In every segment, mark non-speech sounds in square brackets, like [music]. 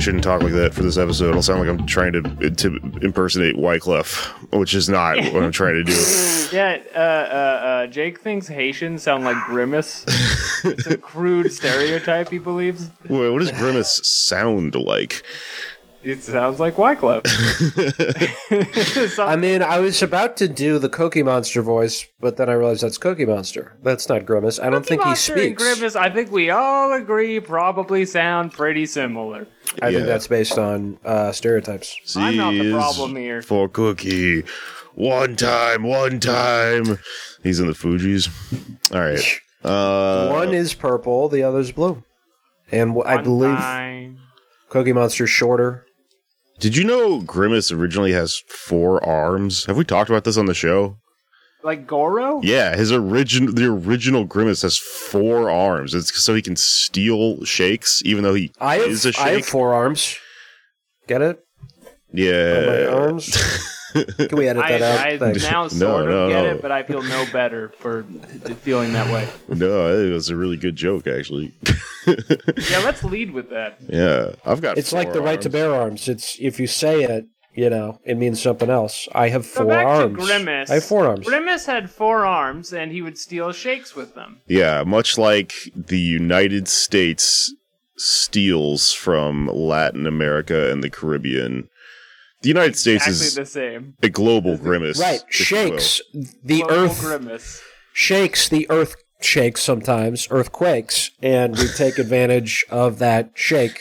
I shouldn't talk like that for this episode. It'll sound like I'm trying to to impersonate Wyclef, which is not what I'm trying to do. [laughs] Yeah, uh, uh, uh, Jake thinks Haitians sound like Grimace. it's a crude stereotype he believes. Wait, what does Grimace sound like? It sounds like Wyclef. [laughs] [laughs] I mean, I was about to do the Cookie Monster voice, but then I realized that's Cookie Monster. That's not Grimace. I don't think he Monster and speaks. Grimace, I think we all agree, probably sound pretty similar. I Yeah. think that's based on uh, stereotypes. I'm not the problem here. For Cookie. One time, one time. He's in the Fugees. All right. [laughs] Uh, One is purple, the other's blue. And I believe time. Cookie Monster's shorter. Did you know Grimace originally has four arms? Have we talked about this on the show? Like Goro? Yeah, his original the original Grimace has four arms. It's so he can steal shakes, even though he I have, a shake. I have four arms. Get it? yeah, my arms. [laughs] Can we edit I, that out? I Thanks. now [laughs] sort no, of get no. it, but I feel no better for feeling that way. No, it was a really good joke, actually. Yeah, let's lead with that. yeah, I've got. It's like four the right to bear arms. It's if you say it, you know, it means something else. I have So four back arms. to Grimace. I have four arms. Grimace had four arms, and he would steal shakes with them. Yeah, much like the United States steals from Latin America and the Caribbean. The United States Exactly is the same. a global grimace. right. if you will. Shakes the Global earth Grimace. shakes the earth shakes sometimes earthquakes and we take [laughs] advantage of that shake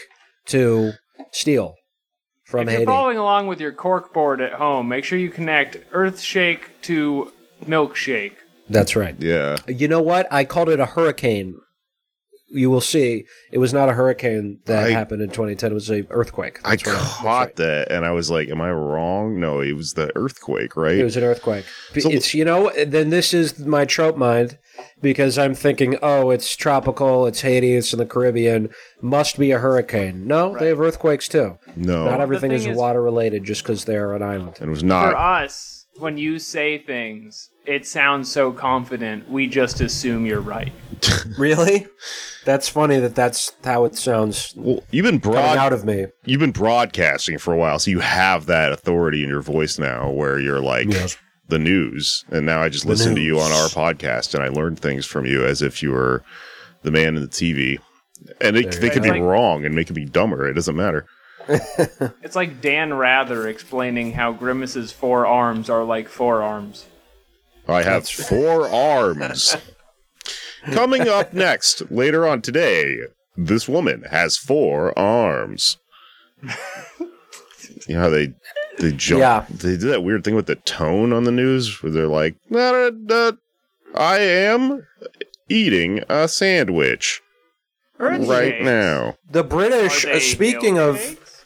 to steal from If you're Haiti. following along with your cork board at home, make sure you connect Earthshake to Milkshake. That's right. Yeah. You know what? I called it a hurricane. You will see. It was not a hurricane that I- happened in 2010. It was a earthquake. I That's right. That's caught right. that and I was like, Am I wrong? No, it was the earthquake, right? It was an earthquake. So- it's you know. Then this is my trope mind because I'm thinking, oh, it's tropical. It's Haiti. It's in the Caribbean. Must be a hurricane. No, they have earthquakes too. no. Not everything is, is- water related just because they're an island. and it was not For us, when you say things, it sounds so confident, we just assume you're right. [laughs] Really? That's funny that that's how it sounds Well, you've been coming broad out of me. you've been broadcasting for a while, so you have that authority in your voice now where you're like Yes. the news. And now I just listen to you on our podcast and I learn things from you as if you were the man in the TV. And it, they could go. be wrong and make me be dumber. It doesn't matter. [laughs] It's like Dan Rather explaining how Grimace's four arms are like forearms. I have four arms. [laughs] Coming up next, later on today, this woman has four arms. you know how they they jump Yeah. they do that weird thing with the tone on the news where they're like, "Nah, nah, nah, I am eating a sandwich right Earthshakes. now. The British, Are uh, speaking of milkshakes?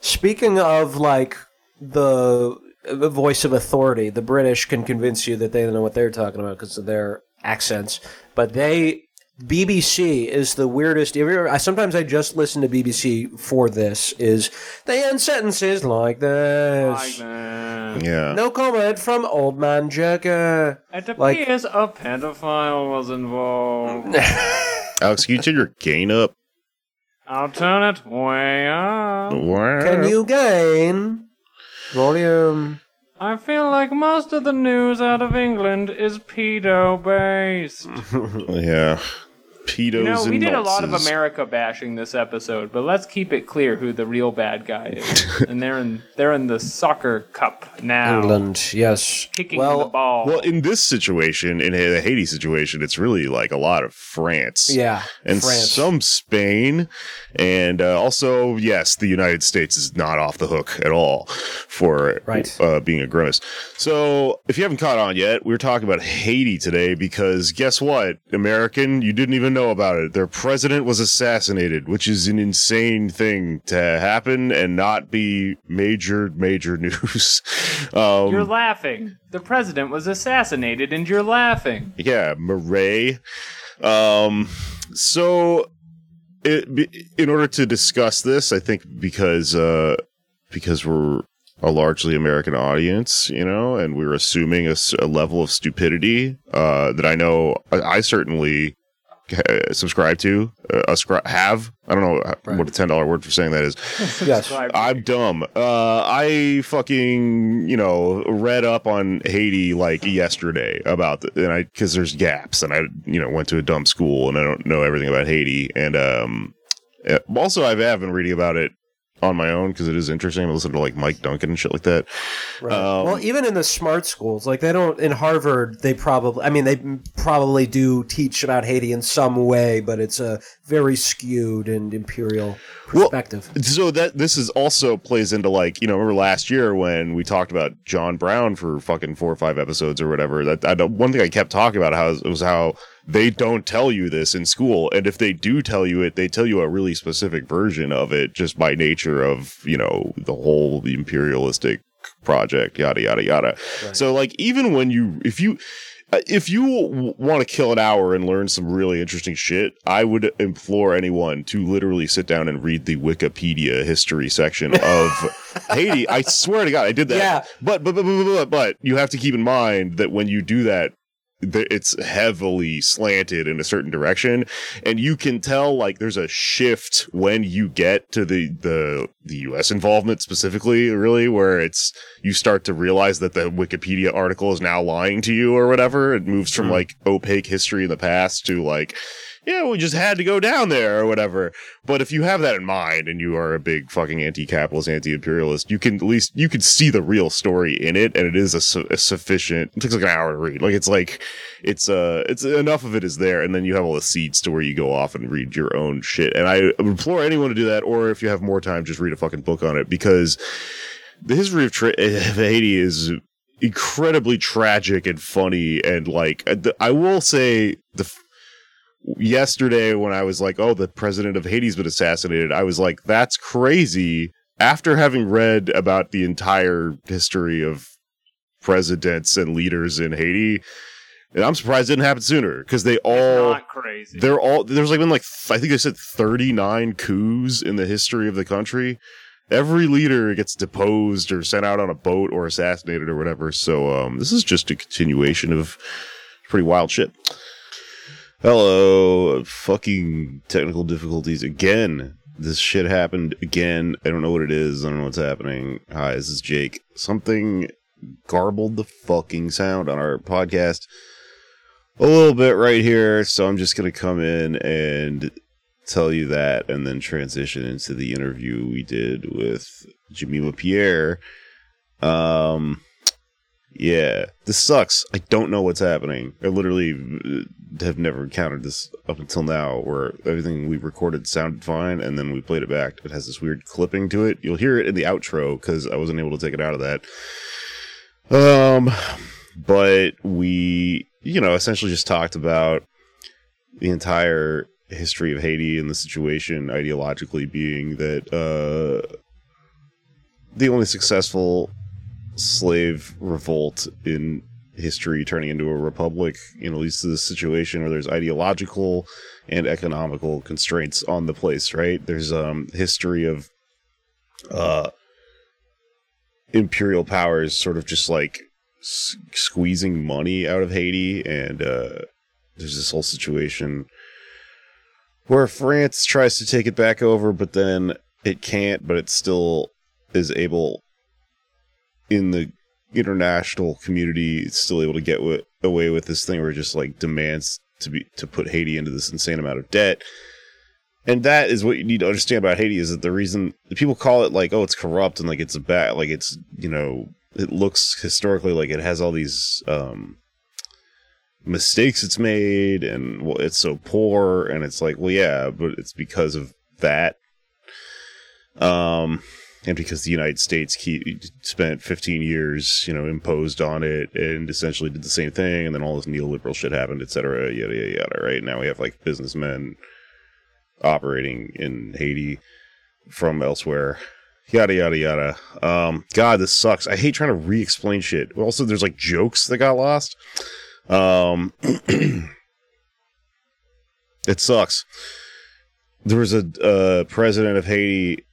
speaking of like the, the voice of authority, the British can convince you that they know what they're talking about because of their accents, but they. BBC is the weirdest. Ever- I, sometimes I just listen to BBC for this. Is they end sentences like this. Like. Yeah. No comment from Old Man Jagger. It Like- appears a pedophile was involved. [laughs] Alex, can you turn your gain up? I'll turn it way up. Can you gain volume? I feel like most of the news out of England is pedo based. [laughs] Yeah. Pedos You know, we and did a lot of. America bashing this episode, but let's keep it clear who the real bad guy is. [laughs] and they're in they're in the soccer cup now, England, yes. kicking well, the ball. Well, in this situation, in the Haiti situation, it's really like a lot of France. Yeah, And France. some Spain. And uh, also, yes, the United States is not off the hook at all for Right. uh, being a grimace. So, if you haven't caught on yet, we're talking about Haiti today because guess what? American, you didn't even know about it. Their president was assassinated, which is an insane thing to happen and not be major, major [laughs] news. um, You're laughing. The president was assassinated, and you're laughing. yeah, Murray. Um, so, it, in order to discuss this, I think because uh, because we're a largely American audience, you know, and we're assuming a level of stupidity uh, that I know I, I certainly subscribe to, uh, ascri- have. I don't know uh, what a ten dollar word for saying that is. [laughs] Yes. I'm dumb. Uh, I fucking you know read up on Haiti like yesterday about the, and I because there's gaps and I you know went to a dumb school and I don't know everything about Haiti and um uh, also I have been reading about it on my own because it is interesting. I listen to like Mike Duncan and shit like that. Right. Um, well, even in the smart schools, like they don't in Harvard, they probably, I mean, they probably do teach about Haiti in some way, but it's a very skewed and imperial Well, perspective. So that this is also plays into like you know remember last year when we talked about John Brown for fucking four or five episodes or whatever. That I one thing I kept talking about how it was how they don't tell you this in school, and if they do tell you it, they tell you a really specific version of it just by nature of you know the whole imperialistic project, yada yada yada. So like even when you if you uh, if you want to kill an hour and learn some really interesting shit, I would implore anyone to literally sit down and read the Wikipedia history section of [laughs] Haiti. I swear to God, I did that. Yeah. But, but, but, but, but, but you have to keep in mind that when you do that, th- it's heavily slanted in a certain direction. And you can tell like there's a shift when you get to the the the US involvement specifically really where it's you start to realize that the Wikipedia article is now lying to you or whatever. It moves from hmm. like opaque history in the past to like yeah, we just had to go down there or whatever. But if you have that in mind and you are a big fucking anti-capitalist, anti-imperialist, you can at least, you can see the real story in it. And it is a, su- a sufficient, it takes like an hour to read. Like it's like, it's, uh, it's enough of it is there. And then you have all the seeds to where you go off and read your own shit. And I implore anyone to do that. Or if you have more time, just read a fucking book on it because the history of, tra- of Haiti is incredibly tragic and funny. And like, uh, I will say the, yesterday when I was like, oh, the president of Haiti's been assassinated, I was like, that's crazy. After having read about the entire history of presidents and leaders in Haiti, and I'm surprised it didn't happen sooner because they all Not crazy. they're all there's like been like I think they said 39 coups in the history of the country. Every leader gets deposed or sent out on a boat or assassinated or whatever. So um, this is just a continuation of pretty wild shit. Hello, fucking technical difficulties again. This shit happened again. I don't know what it is. I don't know what's happening. Hi, this is Jake. Something garbled the fucking sound on our podcast a little bit right here. So I'm just going to come in and tell you that and then transition into the interview we did with Jamila Pierre. Um, yeah, this sucks. I don't know what's happening. I literally have never encountered this up until now where everything we recorded sounded fine and then we played it back. It has this weird clipping to it. You'll hear it in the outro because I wasn't able to take it out of that. Um, but we, you know, essentially just talked about the entire history of Haiti and the situation ideologically being that uh, the only successful slave revolt in history turning into a republic, you know, leads to this situation where there's ideological and economical constraints on the place, right? There's um history of uh imperial powers sort of just like s- squeezing money out of Haiti and uh there's this whole situation where France tries to take it back over but then it can't but it still is able in the international community it's still able to get wi- away with this thing where it just like demands to be to put Haiti into this insane amount of debt. And that is what you need to understand about Haiti is that the reason people call it like oh it's corrupt and like it's a bad like it's you know it looks historically like it has all these um mistakes it's made and well it's so poor and it's like well yeah but it's because of that. Um and because the United States keep, spent 15 years, you know, imposed on it and essentially did the same thing, and then all this neoliberal shit happened, et cetera, yada yada yada. Right now we have like businessmen operating in Haiti from elsewhere, yada yada yada. Um, God, this sucks. I hate trying to re-explain shit. Also, there's like jokes that got lost. Um, [clears throat] it sucks. There was a uh, president of Haiti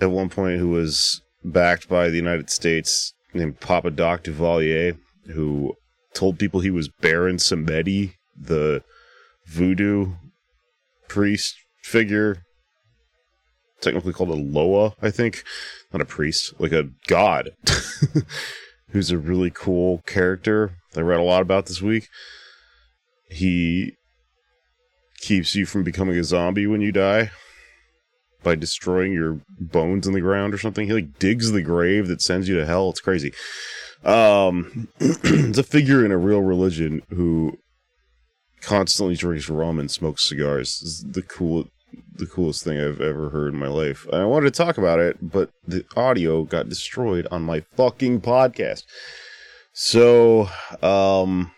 at one point who was backed by the United States named Papa Doc Duvalier, who told people he was Baron Samedi, the voodoo priest figure, technically called a Loa, I think. Not a priest, like a god, [laughs] who's a really cool character I read a lot about this week. He keeps you from becoming a zombie when you die by destroying your bones in the ground or something. He like digs the grave that sends you to hell. It's crazy. Um, [clears throat] it's a figure in a real religion who constantly drinks rum and smokes cigars. This is the cool, the coolest thing I've ever heard in my life. I wanted to talk about it, but the audio got destroyed on my fucking podcast. So, um,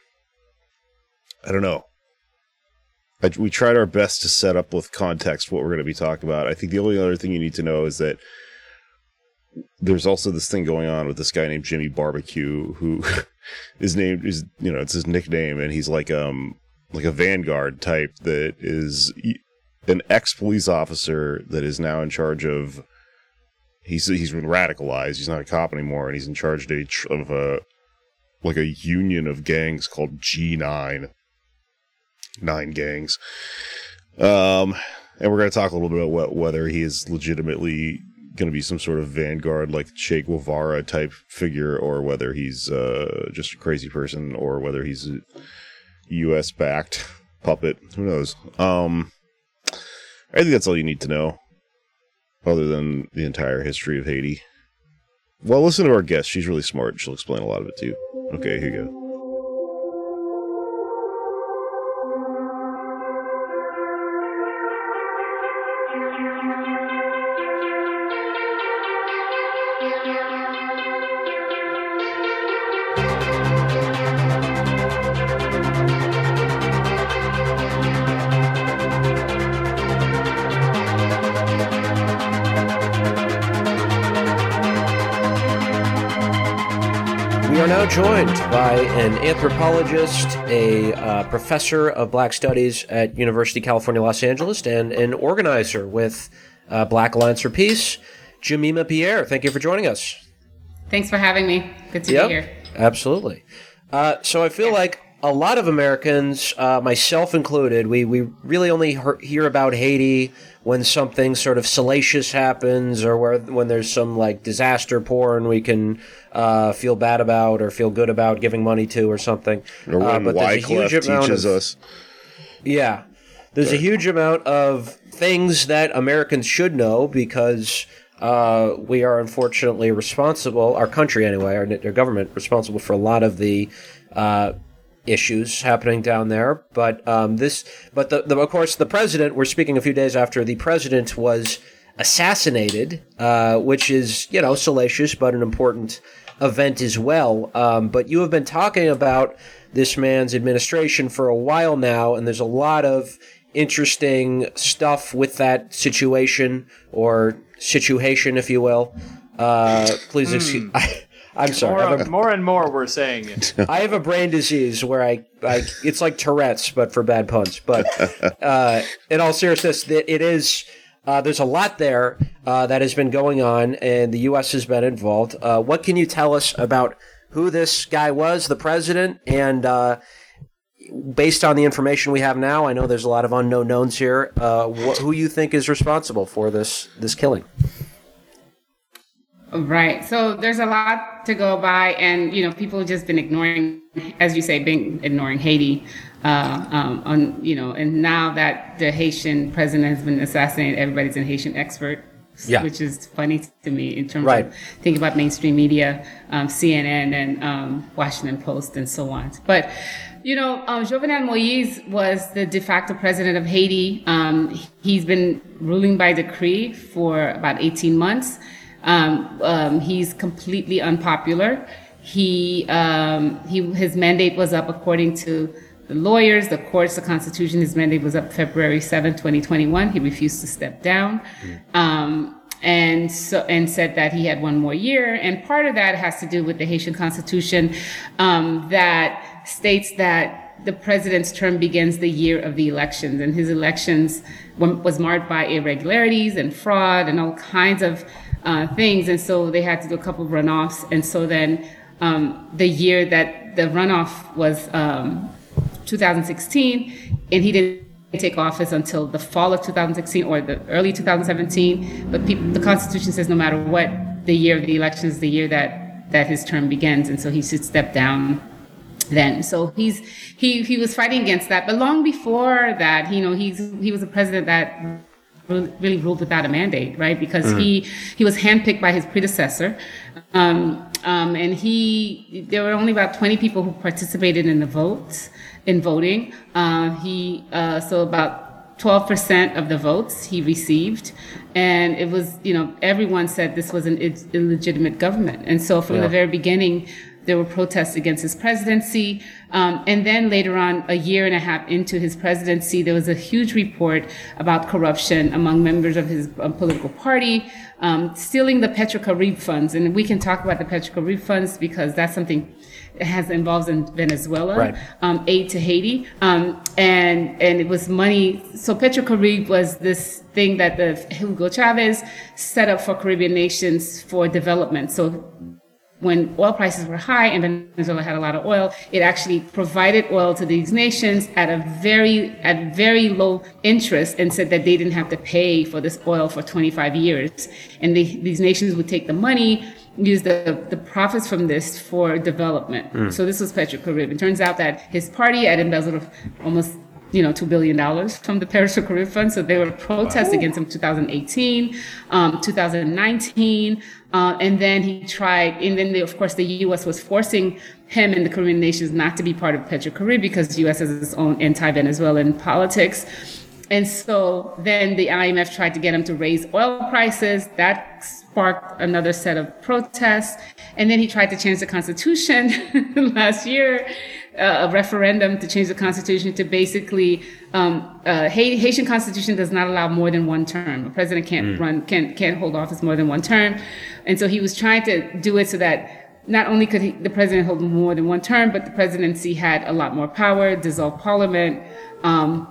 I don't know. I, we tried our best to set up with context what we're going to be talking about. I think the only other thing you need to know is that there's also this thing going on with this guy named Jimmy Barbecue, who [laughs] is named is you know it's his nickname, and he's like um like a vanguard type that is an ex police officer that is now in charge of. He's he's been radicalized. He's not a cop anymore, and he's in charge of a, of a like a union of gangs called G9 nine gangs. Um, and we're going to talk a little bit about what, whether he is legitimately going to be some sort of vanguard like Che Guevara type figure, or whether he's uh, just a crazy person, or whether he's a U.S. backed puppet. Who knows? Um, I think that's all you need to know, other than the entire history of Haiti. Well, listen to our guest. She's really smart. She'll explain a lot of it to you. Okay, here you go. An anthropologist, a uh, professor of Black Studies at University of California, Los Angeles, and an organizer with uh, Black Alliance for Peace, Jemima Pierre. Thank you for joining us. Thanks for having me. Good to yep, be here. Absolutely. Uh, so I feel like a lot of Americans, uh, myself included, we, we really only hear about Haiti when something sort of salacious happens or where when there's some like disaster porn we can uh, feel bad about or feel good about giving money to or something. Or when uh, but Wyclef teaches of, us. Yeah. There's a huge amount of things that Americans should know because uh, we are unfortunately responsible, our country anyway, our, our government, responsible for a lot of the uh, issues happening down there. But um, this, but the, the, of course, the president. We're speaking a few days after the president was assassinated, uh, which is you know salacious but an important event as well. Um, but you have been talking about this man's administration for a while now, and there's a lot of interesting stuff with that situation or situation, if you will. Uh, please excuse. [laughs] Mm. I'm sorry. More, a, more, and more we're saying it. [laughs] I have a brain disease where I, I it's like Tourette's, but for bad puns. But uh, in all seriousness, it is. Uh, there's a lot there uh, that has been going on, and the U.S. has been involved. Uh, what can you tell us about who this guy was, the president, and uh, based on the information we have now, I know there's a lot of unknown knowns here. Uh, wh- who you think is responsible for this this killing? Right. So there's a lot to go by, and you know, people have just been ignoring, as you say, been ignoring Haiti. Uh, um, on you know, and now that the Haitian president has been assassinated, everybody's an Haitian expert. Yeah. Which is funny to me in terms right. of thinking about mainstream media, um, CNN and um, Washington Post and so on. But you know, um, Jovenel Moise was the de facto president of Haiti. Um, he's been ruling by decree for about 18 months. Um, um, he's completely unpopular. He, um, he, his mandate was up according to the lawyers, the courts, the Constitution. His mandate was up February 7, 2021. He refused to step down. Um, and so and said that he had one more year. And part of that has to do with the Haitian Constitution um, that states that the president's term begins the year of the elections, and his elections was marked by irregularities and fraud and all kinds of uh, things. And so they had to do a couple of runoffs. And so then um, the year that the runoff was um, 2016, and he didn't take office until the fall of 2016 or the early 2017. But people, the Constitution says no matter what, the year of the election is the year that that his term begins, and so he should step down then. So he's he he was fighting against that. But long before that, you know, he's he was a president that really ruled without a mandate, right? Because mm-hmm. he he was handpicked by his predecessor, um, um, and he there were only about 20 people who participated in the votes in voting. Uh, he uh, so about 12% of the votes he received, and it was you know everyone said this was an illegitimate government, and so from yeah. the very beginning. There were protests against his presidency. Um, and then later on, a year and a half into his presidency, there was a huge report about corruption among members of his um, political party, um, stealing the Petrocaribe funds. And we can talk about the Petrocaribe funds because that's something that has involved in Venezuela, right. um, aid to Haiti, um, and and it was money. So Petrocaribe was this thing that the Hugo Chavez set up for Caribbean nations for development. So when oil prices were high and Venezuela had a lot of oil, it actually provided oil to these nations at a very at very low interest and said that they didn't have to pay for this oil for 25 years. And they, these nations would take the money use the, the profits from this for development. Mm. So this was Petrocaribe. It turns out that his party had embezzled almost you know, $2 billion from the Paris Petrocaribe Fund. So there were protests wow. against him 2018, um, 2019. Uh, and then he tried, and then the, of course the U.S. was forcing him and the Caribbean nations not to be part of Petrocaribe because the U.S. has its own anti-Venezuelan politics. And so then the IMF tried to get him to raise oil prices. That sparked another set of protests. And then he tried to change the constitution [laughs] last year, uh, a referendum to change the constitution to basically, um, uh, Haitian constitution does not allow more than one term. A president can't mm. run, can't, can't hold office more than one term. And so he was trying to do it so that not only could he, the president hold more than one term, but the presidency had a lot more power, dissolve parliament, um,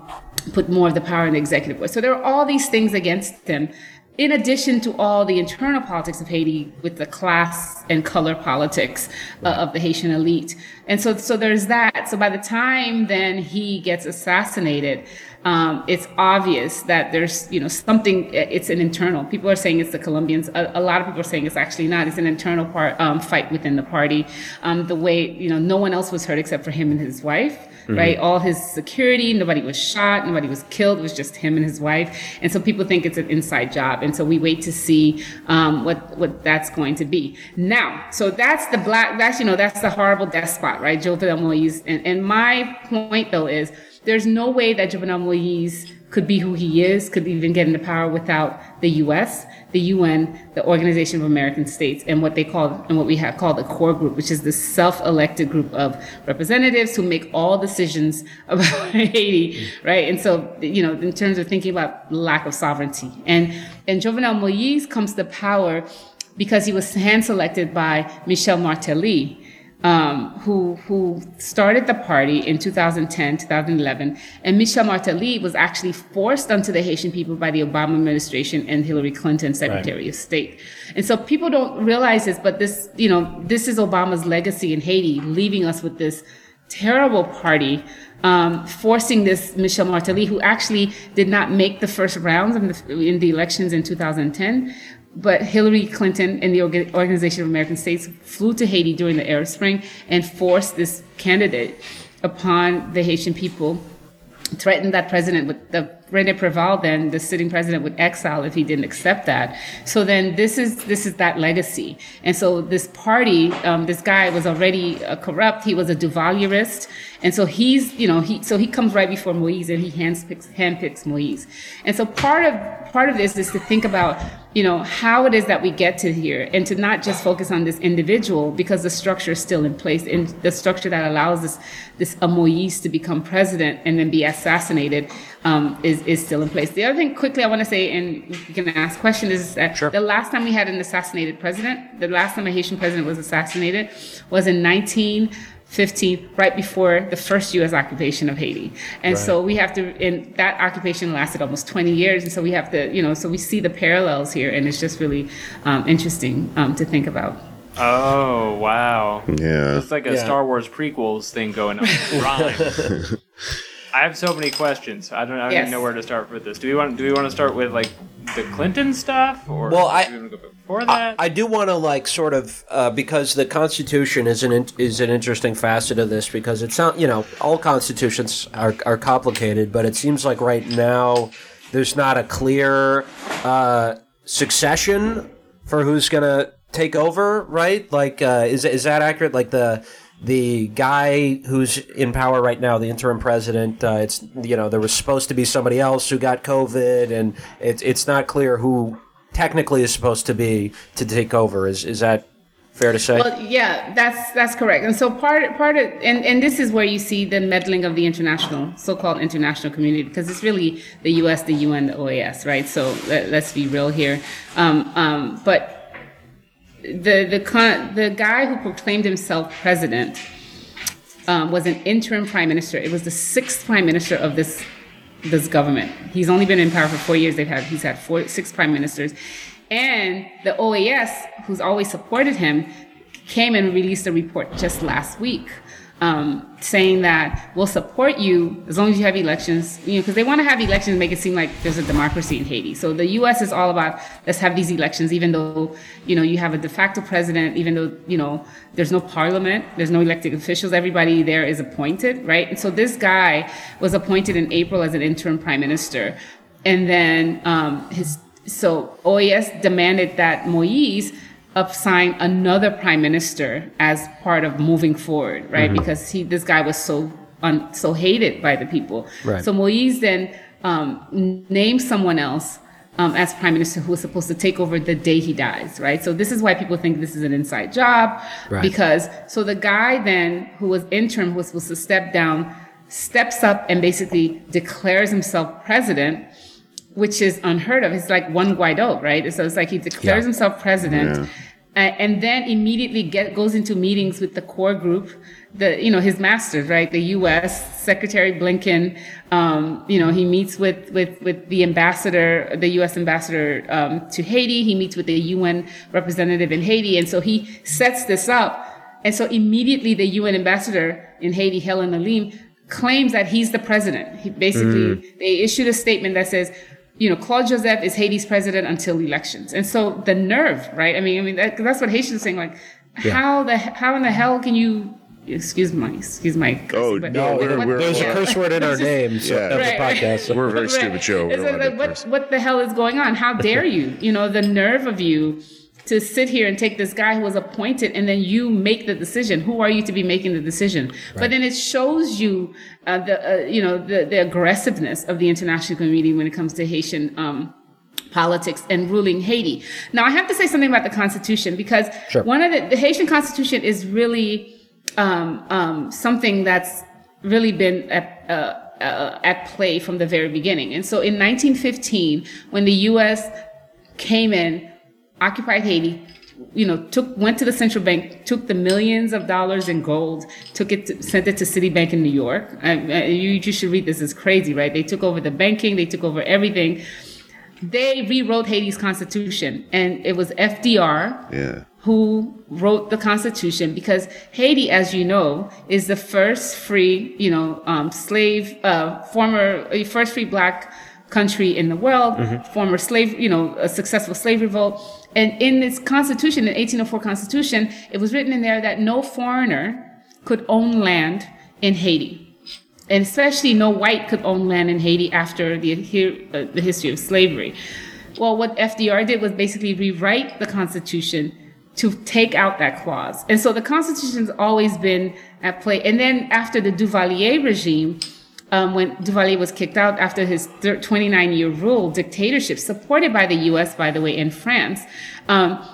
put more of the power in the executive branch. So there are all these things against him in addition to all the internal politics of Haiti with the class and color politics uh, of the Haitian elite. And so, so there's that. So by the time then he gets assassinated, um, it's obvious that there's, you know, something, it's an internal. People are saying it's the Colombians. A, a lot of people are saying it's actually not. It's an internal part, um, fight within the party. Um, the way, you know, no one else was hurt except for him and his wife mm-hmm. right? All his security, nobody was shot, nobody was killed. It was just him and his wife. And so people think it's an inside job. And so we wait to see um, what what that's going to be. Now, so that's the black. That's you know that's the horrible death spot, right? Jovenel Moise. And, and my point though is there's no way that Jovenel Moise could be who he is, could even get into power without the U.S., the UN, the Organization of American States, and what they call and what we have called the core group, which is the self-elected group of representatives who make all decisions [laughs] about Haiti, right? And so, you know, in terms of thinking about lack of sovereignty, and and Jovenel Moise comes to power because he was hand-selected by Michel Martelly, um, who who started the party in 2010, 2011, and Michel Martelly was actually forced onto the Haitian people by the Obama administration and Hillary Clinton, Secretary right. of State. And so people don't realize this, but this, you know, this is Obama's legacy in Haiti, leaving us with this terrible party, um, forcing this Michel Martelly, who actually did not make the first rounds in the, in the elections in 2010, but Hillary Clinton and the Organization of American States flew to Haiti during the Arab Spring and forced this candidate upon the Haitian people, threatened that president with the Rene Preval, then the sitting president, would exile if he didn't accept that. So then this is this is that legacy. And so this party, um, this guy was already uh, corrupt. He was a Duvalierist, and so he's you know he so he comes right before Moise and he handpicks handpicks Moise. And so part of part of this is to think about you know how it is that we get to here and to not just focus on this individual because the structure is still in place and the structure that allows this this a Moise to become president and then be assassinated um, is is still in place. The other thing quickly I want to say and you can ask question is that the last time we had an assassinated president, the last time a Haitian president was assassinated was in 1915, right before the first U.S. occupation of Haiti. And so we have to, and that occupation lasted almost 20 years. And so we have to, you know, so we see the parallels here, and it's just really um, interesting um, to think about. Oh wow! Yeah. It's like a Yeah. Star Wars prequels thing going on. [laughs] Rhyme. I have so many questions. I don't, I don't Yes. even know where to start with this. Do we want? Do we want to start with like the Clinton stuff, or Well, I- do we want to go before that? I do want to like sort of uh, because the Constitution is an in- is an interesting facet of this because it's not you know all constitutions are are complicated, but it seems like right now there's not a clear uh, succession for who's gonna take over, right? Like, uh, is is that accurate? Like the the guy who's in power right now, the interim president, uh, it's you know there was supposed to be somebody else who got COVID, and it's it's not clear who technically is supposed to be to take over. Is is that fair to say? Well, yeah, that's that's correct. And so part part of and, and this is where you see the meddling of the international so-called international community because it's really the U.S., the UN, the OAS, right? So let, let's be real here. Um, um, but the the the guy who proclaimed himself president um, was an interim prime minister. It was the sixth prime minister of this this government. He's only been in power for four years. They've had he's had four six prime ministers, and the OAS, who's always supported him, came and released a report just last week. Um, saying that we'll support you as long as you have elections, you know, because they want to have elections and make it seem like there's a democracy in Haiti. So the U.S. is all about let's have these elections, even though you know you have a de facto president, even though you know there's no parliament, there's no elected officials, everybody there is appointed, right? And so this guy was appointed in April as an interim prime minister, and then um, his so OAS demanded that Moise assign another prime minister as part of moving forward, right? Because he this guy was so un, so hated by the people. Right. So Moise then um, named someone else um, as prime minister who was supposed to take over the day he dies, right? So this is why people think this is an inside job Right. because so the guy then who was interim who was supposed to step down steps up and basically declares himself president which is unheard of. It's like Juan Guaido, right? So it's like he declares Yeah. himself president, Yeah. and then immediately get goes into meetings with the core group, the you know his masters, right? The U.S. Secretary Blinken, um, you know he meets with with with the ambassador, the U.S. ambassador um, to Haiti. He meets with the UN representative in Haiti, and so he sets this up. And so immediately the UN ambassador in Haiti, Helen La Lime, claims that he's the president. He basically they issued a statement that says, you know, Claude Joseph is Haiti's president until elections. And so the nerve, right? I mean, I mean that, that's what Haitians are saying. Like, how the how in the hell can you? Excuse my excuse my. Oh, cursing, Oh, but- no, we're- what- we're- There's a curse word in our [laughs] It's just- names Yeah. of the Right, right. podcast. so- We're a very Right. stupid show. We like, what, what the hell is going on? How dare [laughs] you? You know, the nerve of you to sit here and take this guy who was appointed and then you make the decision. Who are you to be making the decision? But then it shows you uh, the, uh, you know, the, the aggressiveness of the international community when it comes to Haitian, um, politics and ruling Haiti. Now, I have to say something about the Constitution because Sure. one of the, the Haitian Constitution is really um, um, something that's really been at, uh, uh, at play from the very beginning. And so in 1915, when the U.S. came in, occupied Haiti, you know, took went to the central bank, took the millions of dollars in gold, took it, to, sent it to Citibank in New York. I, I, you, you should read this; it's crazy, right? They took over the banking, they took over everything. They rewrote Haiti's constitution, and it was FDR Yeah. who wrote the Constitution because Haiti, as you know, is the first free, you know, um, slave, uh, former, uh, first free black country in the world, former slave, you know, a successful slave revolt. And in this Constitution, the 1804 Constitution, it was written in there that no foreigner could own land in Haiti. and especially no white could own land in Haiti after the, uh, the history of slavery. Well, what FDR did was basically rewrite the Constitution to take out that clause. And so the Constitution's always been at play. And then after the Duvalier regime, um, when Duvalier was kicked out after his 29 year rule dictatorship, supported by the US, by the way, and France, um,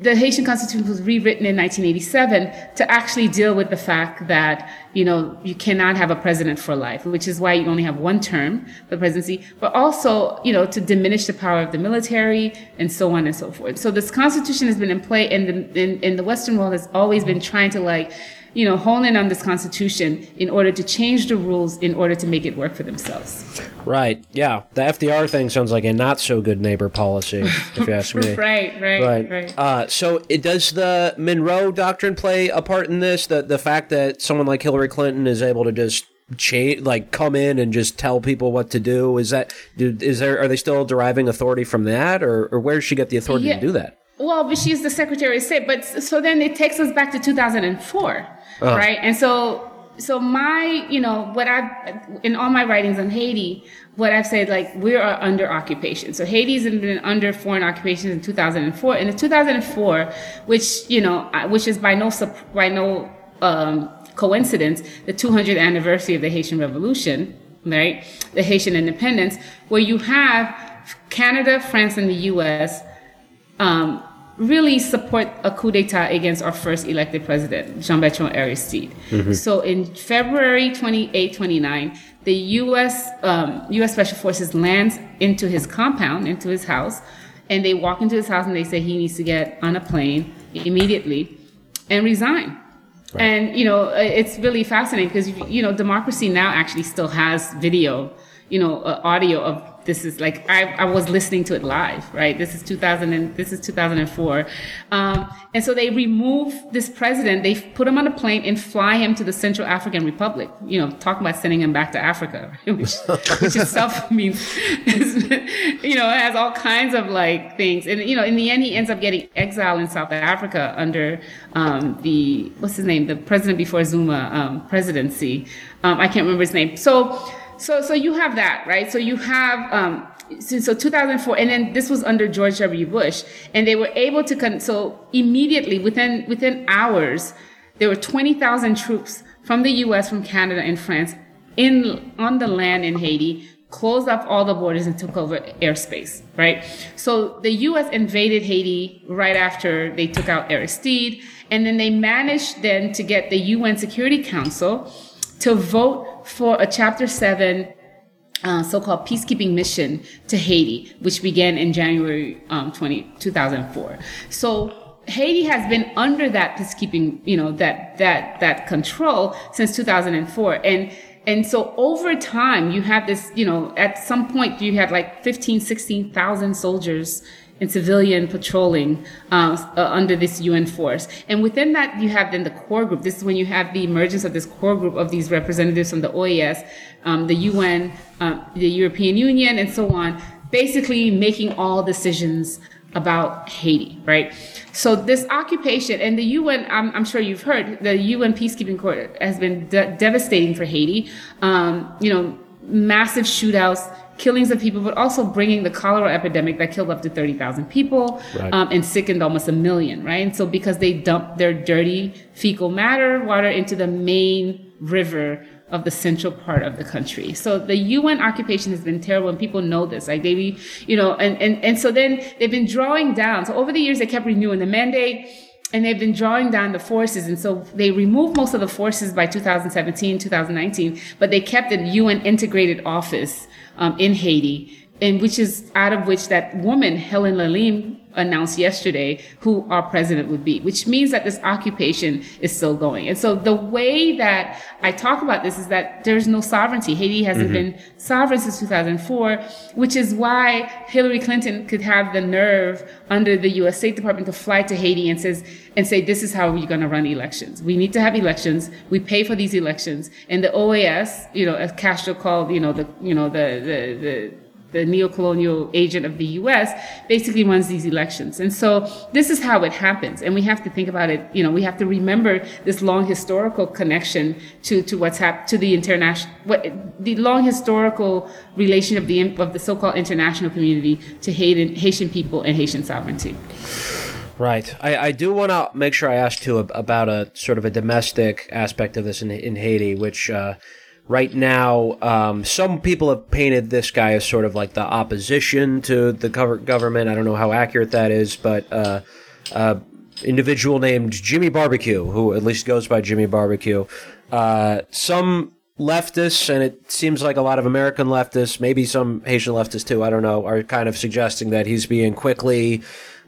the Haitian constitution was rewritten in 1987 to actually deal with the fact that you know you cannot have a president for life, which is why you only have one term the presidency, but also you know to diminish the power of the military and so on and so forth. So this constitution has been in play, and the in the Western world has always been trying to like you know, hone in on this constitution in order to change the rules in order to make it work for themselves. Right. Yeah. The FDR thing sounds like a not so good neighbor policy, if you ask [laughs] me. right. Right. Right. right. Uh, so, it, does the Monroe Doctrine play a part in this? The the fact that someone like Hillary Clinton is able to just change like come in and just tell people what to do is that is there are they still deriving authority from that or, or where does she get the authority yeah. to do that well but she's the secretary of state but so then it takes us back to 2004 uh-huh. right? And so, so my, you know, what i've in all my writings on Haiti, what I've said, like, we are under occupation. So Haiti's been under foreign occupation in 2004. And in 2004, which, you know, which is by no, by no, um, coincidence, the 200th anniversary of the Haitian Revolution, right? The Haitian independence, where you have Canada, France, and the U.S. Um, really support a coup d'etat against our first elected president, Jean Bertrand Aristide. Mm-hmm. So in February 28, 29, the U.S. Um, U.S. Special Forces lands into his compound, into his house, and they walk into his house and they say he needs to get on a plane immediately and resign. Right. And you know, it's really fascinating because you know, democracy now actually still has video, you know, uh, audio of this is like I, I was listening to it live right? This is 2000 and this is 2004 um, and so they remove this president they put him on a plane and fly him to the central african republic you know talking about sending him back to africa [laughs] which, which [laughs] itself means [laughs] you know has all kinds of like things. And you know in the end he ends up getting exiled in south africa under um, the what's his name? The president before zuma um, presidency. Um, i can't remember his name. So so, so you have that, right? So you have, um, so, so 2004, and then this was under George W. Bush, and they were able to, con- so immediately within within hours, there were 20,000 troops from the U.S., from Canada, and France in on the land in Haiti, closed up all the borders and took over airspace, right? So the U.S. invaded Haiti right after they took out Aristide, and then they managed then to get the UN Security Council to vote for a Chapter 7 uh, so-called peacekeeping mission to Haiti, which began in January um, 20, 2004. So Haiti has been under that peacekeeping, you know, that that that control since 2004, and and so over time you have this, you know, at some point you had like 15, 16,000 soldiers and civilian patrolling uh, uh, under this UN force. And within that, you have then the core group. This is when you have the emergence of this core group of these representatives from the OAS, um, the UN, uh, the European Union, and so on, basically making all decisions about Haiti, right? So this occupation and the UN, I'm, I'm, sure you've heard, the UN peacekeeping court has been de- devastating for Haiti. Um, you know, massive shootouts killings of people, but also bringing the cholera epidemic that killed up to 30,000 people right. um, and sickened almost a million, right? And so because they dumped their dirty fecal matter water into the main river of the central part of the country. So the UN occupation has been terrible and people know this. Like they, you know, and, and, and so then they've been drawing down. So over the years, they kept renewing the mandate and they've been drawing down the forces. And so they removed most of the forces by 2017, 2019, but they kept the UN integrated office um, in Haiti, and which is out of which that woman, Helen La Lime, announced yesterday who our president would be, which means that this occupation is still going. And so the way that I talk about this is that there's no sovereignty. Haiti hasn't mm-hmm. been sovereign since 2004, which is why Hillary Clinton could have the nerve under the U.S. State Department to fly to Haiti and says and say this is how we're going to run elections. We need to have elections. We pay for these elections, and the OAS, you know, as Castro called, you know, the you know the the the the neo-colonial agent of the U.S., basically runs these elections. And so this is how it happens. And we have to think about it. You know, we have to remember this long historical connection to to what's happened to the international, what the long historical relation of the of the so-called international community to Haitian Haitian people and Haitian sovereignty. Right. I, I do want to make sure I ask too about a sort of a domestic aspect of this in, in Haiti, which uh, right now um, some people have painted this guy as sort of like the opposition to the government. I don't know how accurate that is, but uh, uh, individual named Jimmy Barbecue, who at least goes by Jimmy Barbecue, uh, some leftists, and it seems like a lot of American leftists, maybe some Haitian leftists too, I don't know, are kind of suggesting that he's being quickly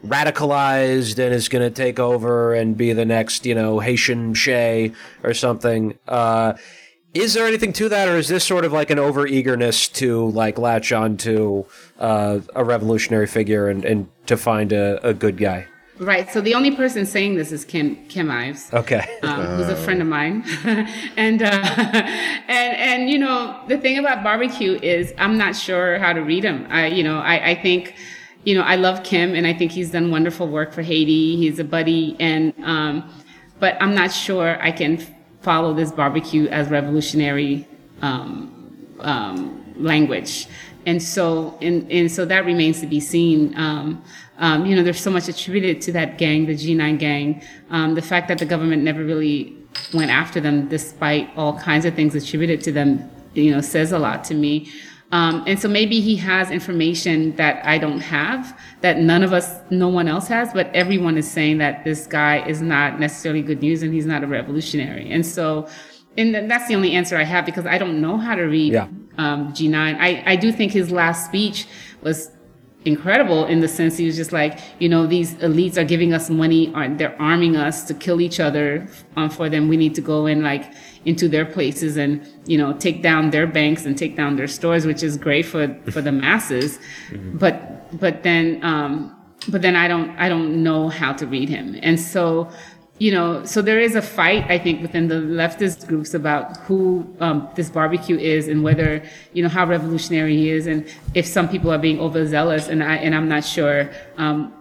radicalized and is going to take over and be the next, you know, Haitian Che or something. Uh, is there anything to that, or is this sort of like an over eagerness to like latch on to uh, a revolutionary figure and, and to find a, a good guy? Right. So the only person saying this is Kim Kim Ives. Okay. Um, who's a friend of mine, [laughs] and uh, [laughs] and and you know the thing about barbecue is I'm not sure how to read him. I you know I I think you know, I love Kim and I think he's done wonderful work for Haiti. He's a buddy and, um, but I'm not sure I can follow this barbecue as revolutionary, um, um, language. And so, and, and so that remains to be seen. Um, um, you know, there's so much attributed to that gang, the G9 gang. Um, the fact that the government never really went after them, despite all kinds of things attributed to them, you know, says a lot to me. Um, and so maybe he has information that I don't have, that none of us, no one else has, but everyone is saying that this guy is not necessarily good news and he's not a revolutionary. And so, and that's the only answer I have because I don't know how to read yeah. um, G9. I, I do think his last speech was incredible in the sense he was just like, you know, these elites are giving us money, they're arming us to kill each other um, for them. We need to go and like into their places and you know take down their banks and take down their stores, which is great for for the masses. Mm-hmm. But but then um, but then I don't I don't know how to read him, and so you know, so there is a fight, I think, within the leftist groups about who um, this barbecue is and whether, you know, how revolutionary he is, and if some people are being overzealous, and I and I'm not sure. Um,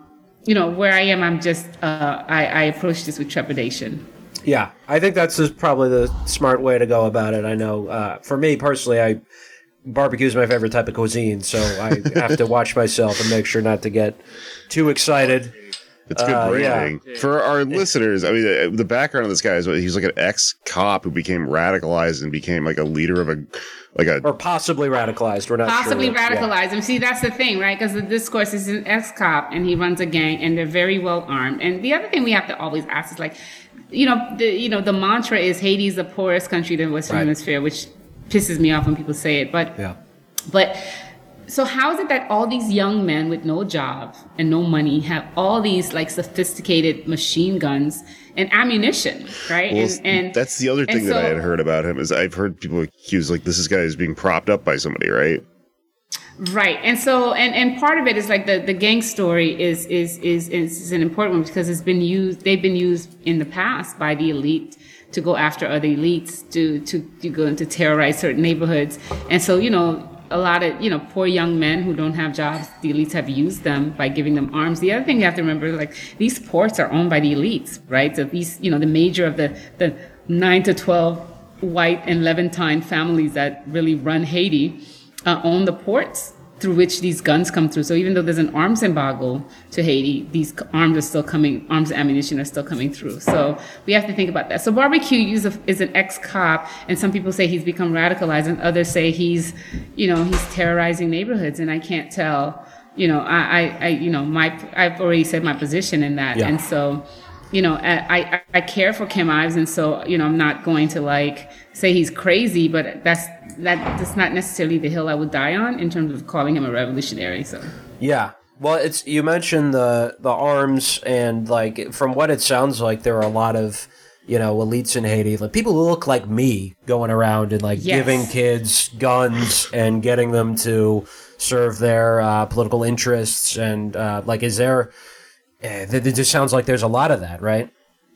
you know, where I am, I'm just uh, I, I approach this with trepidation. Yeah, I think that's probably the smart way to go about it. I know, uh, for me personally, I barbecue is my favorite type of cuisine, so I have to watch myself and make sure not to get too excited. It's good uh, branding yeah. for our listeners. I mean, uh, the background of this guy is he's like an ex cop who became radicalized and became like a leader of a like a or possibly radicalized. We're not possibly sure radicalized. Yeah. And see, that's the thing, right? Because the discourse is an ex cop and he runs a gang and they're very well armed. And the other thing we have to always ask is like, you know, the you know the mantra is Haiti's the poorest country in the Western right. Hemisphere, which pisses me off when people say it. But yeah, but so how is it that all these young men with no job and no money have all these like sophisticated machine guns and ammunition, right? Well, and, and, that's the other thing that I had heard about him is I've heard people accuse like this is guy is being propped up by somebody, right? Right. And so and, and part of it is like the, the gang story is, is is is an important one because it's been used they've been used in the past by the elite to go after other elites to to, to go into terrorize certain neighborhoods. And so, you know, a lot of you know poor young men who don't have jobs the elites have used them by giving them arms. The other thing you have to remember like these ports are owned by the elites right? So these you know the major of the the 9 to 12 white and levantine families that really run haiti uh, own the ports through which these guns come through. So even though there's an arms embargo to Haiti, these arms are still coming, arms and ammunition are still coming through. So we have to think about that. So barbecue is, a, is an ex-cop, and some people say he's become radicalized, and others say he's, you know, he's terrorizing neighborhoods, and I can't tell. You know, I, I, I you know, my, I've already said my position in that, yeah. and so you know, I, I, I care for Kim Ives, and so you know, I'm not going to like say he's crazy, but that's that that's not necessarily the hill I would die on in terms of calling him a revolutionary. So yeah, well, it's you mentioned the the arms and like from what it sounds like, there are a lot of you know elites in Haiti, like people who look like me, going around and like yes. giving kids guns and getting them to serve their uh, political interests, and uh, like, is there it just sounds like there's a lot of that, right?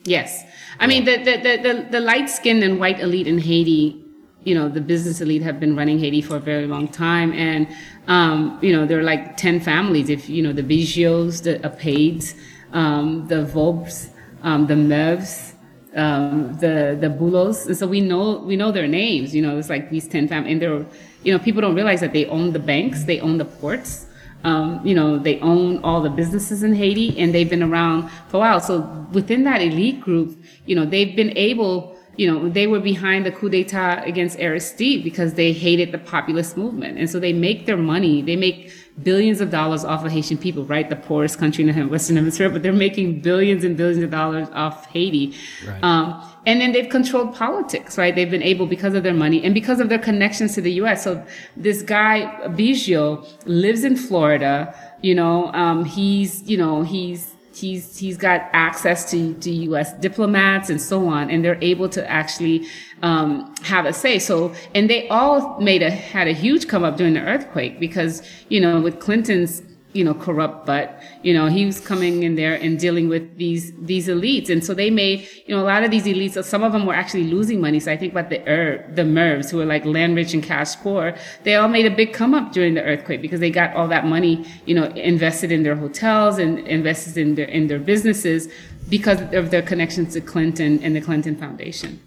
Yes. I mean, the, the, the, the, the light skinned and white elite in Haiti you know, the business elite have been running Haiti for a very long time. And, um, you know, there are like 10 families. If, you know, the Bigios, the Apaids, um, the Vorbes, um, the Mevs, um, the, the Boulos. And so we know, we know their names, you know, it's like these 10 families. And they're, you know, people don't realize that they own the banks, they own the ports. Um, you know, they own all the businesses in Haiti and they've been around for a while. So within that elite group, you know, they've been able you know, they were behind the coup d'etat against Aristide because they hated the populist movement. And so they make their money, they make billions of dollars off of Haitian people, right? The poorest country in the Western Hemisphere, but they're making billions and billions of dollars off Haiti. Right. Um, and then they've controlled politics, right? They've been able because of their money and because of their connections to the U.S. So this guy Bigio lives in Florida. You know, um, he's you know he's he's he's got access to, to U.S. diplomats and so on, and they're able to actually um, have a say. So, and they all made a had a huge come up during the earthquake because you know with Clinton's you know corrupt but you know he was coming in there and dealing with these these elites. And so they made you know a lot of these elites some of them were actually losing money. So i think about the er, the mevs who were like land rich and cash poor. They all made a big come up during the earthquake because they got all that money you know invested in their hotels and invested in their in their businesses because of their connections to clinton and the clinton foundation.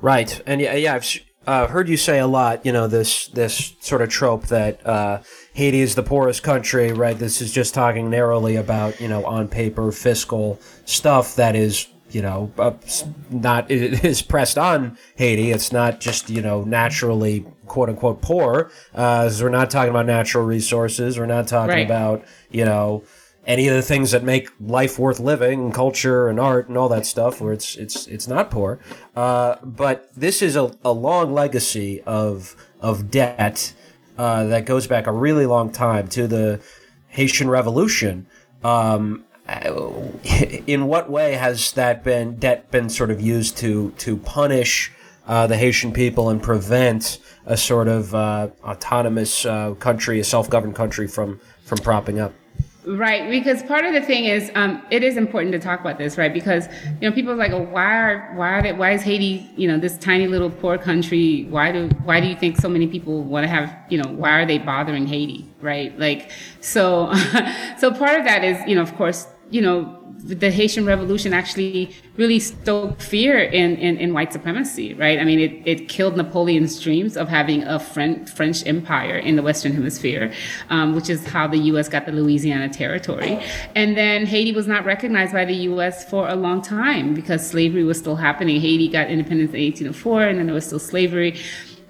Right. And yeah, yeah i've uh, heard you say a lot, you know, this this sort of trope that uh, Haiti is the poorest country, right? This is just talking narrowly about, you know, on paper fiscal stuff that is, you know, uh, not [laughs] it is pressed on Haiti. It's not just, you know, naturally quote unquote poor. Uh, we're not talking about natural resources. We're not talking right. about, you know, any of the things that make life worth living, culture and art and all that stuff where it's it's it's not poor uh, but this is a, a long legacy of of debt uh, that goes back a really long time to the Haitian Revolution um, [laughs] in what way has that been debt been sort of used to to punish uh, the Haitian people and prevent a sort of uh, autonomous uh, country, a self-governed country, from from propping up? Right, because part of the thing is, um, it is important to talk about this, right? Because you know, people are like, oh, why are why are they, why is Haiti, you know, this tiny little poor country? Why do why do you think so many people want to have, you know, why are they bothering Haiti, right? Like, so, [laughs] so part of that is, you know, of course, you know, the Haitian Revolution actually really stoked fear in, in, in, white supremacy, right? I mean, it, it killed Napoleon's dreams of having a French, French empire in the Western Hemisphere, um, which is how the U.S. got the Louisiana Territory. And then Haiti was not recognized by the U.S. for a long time because slavery was still happening. Haiti got independence in 1804, and then there was still slavery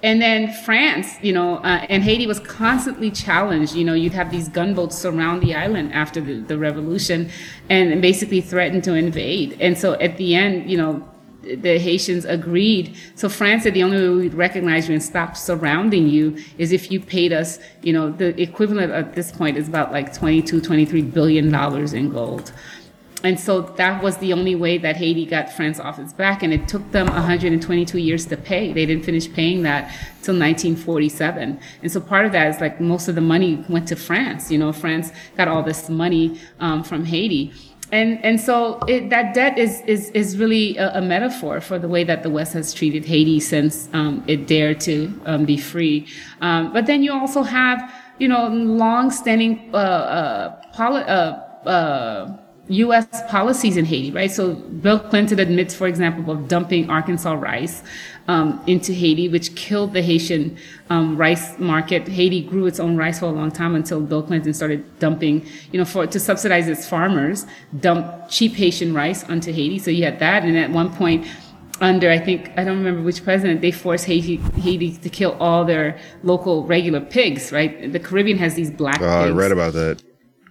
and then France, you know, uh, and Haiti was constantly challenged. You know, you'd have these gunboats surround the island after the, the revolution and basically threaten to invade. And so at the end, you know, the Haitians agreed. So France said the only way we'd recognize you and stop surrounding you is if you paid us, you know, the equivalent at this point is about like 22, 23 billion dollars in gold and so that was the only way that Haiti got France off its back, and it took them 122 years to pay. They didn't finish paying that till 1947, and so part of that is like most of the money went to France. You know, France got all this money um, from Haiti, and and so it, that debt is is is really a, a, metaphor for the way that the West has treated Haiti since um, it dared to um, be free. Um, but then you also have you know long-standing uh, uh, uh, uh U.S. policies in Haiti, right? So Bill Clinton admits, for example, of dumping Arkansas rice um, into Haiti, which killed the Haitian um, rice market. Haiti grew its own rice for a long time until Bill Clinton started dumping, you know, for to subsidize its farmers, dump cheap Haitian rice onto Haiti. So you had that, and at one point. Under I think I don't remember which president they forced Haiti Haiti to kill all their local regular pigs. Right, the Caribbean has these black. Oh, I read about that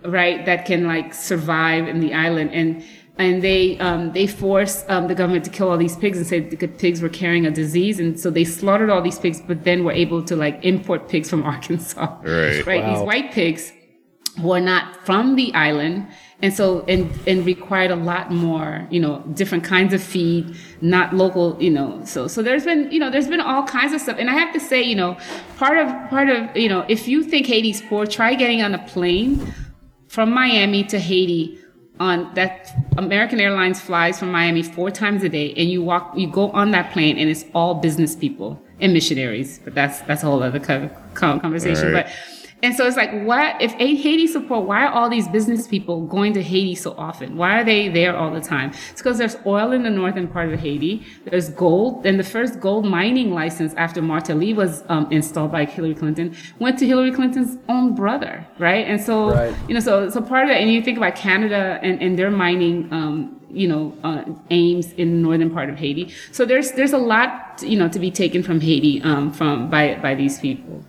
right, that can like survive in the island. And and they um, they forced um, the government to kill all these pigs and said the pigs were carrying a disease, and so they slaughtered all these pigs, but then were able to like import pigs from [laughs] Arkansas. Right, right. Wow. These white pigs were not from the island, and so and and required a lot more, you know, different kinds of feed, not local, you know. So so there's been you know there's been all kinds of stuff, and I have to say, you know, part of part of you know if you think Haiti's poor, try getting on a plane from Miami to Haiti on that American Airlines flies from Miami four times a day and you walk you go on that plane and it's all business people and missionaries. But that's that's a whole other co- co- conversation. Right. But and so it's like, what if Haiti support? Why are all these business people going to Haiti so often? Why are they there all the time? It's because there's oil in the northern part of Haiti. There's gold, and the first gold mining license after Martelly was um, installed by Hillary Clinton went to Hillary Clinton's own brother, right? And so, Right. you know, so so part of that, and you think about Canada and, and their mining. Um, you know, uh, aims in the northern part of Haiti. So there's there's a lot, you know, to be taken from Haiti um, from by by these people.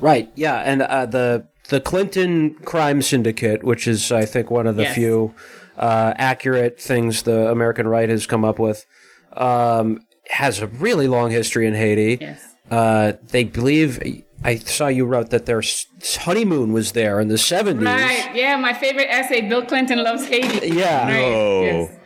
Right. Yeah, and uh, the the Clinton crime syndicate, which is I think one of the Yes. few uh, accurate things the American right has come up with, um, has a really long history in Haiti. Yes. Uh, they believe. I saw you wrote that their honeymoon was there in the seventies. Right. Yeah, my favorite essay, Bill Clinton loves Haiti. Yeah. Right. Oh. Yes.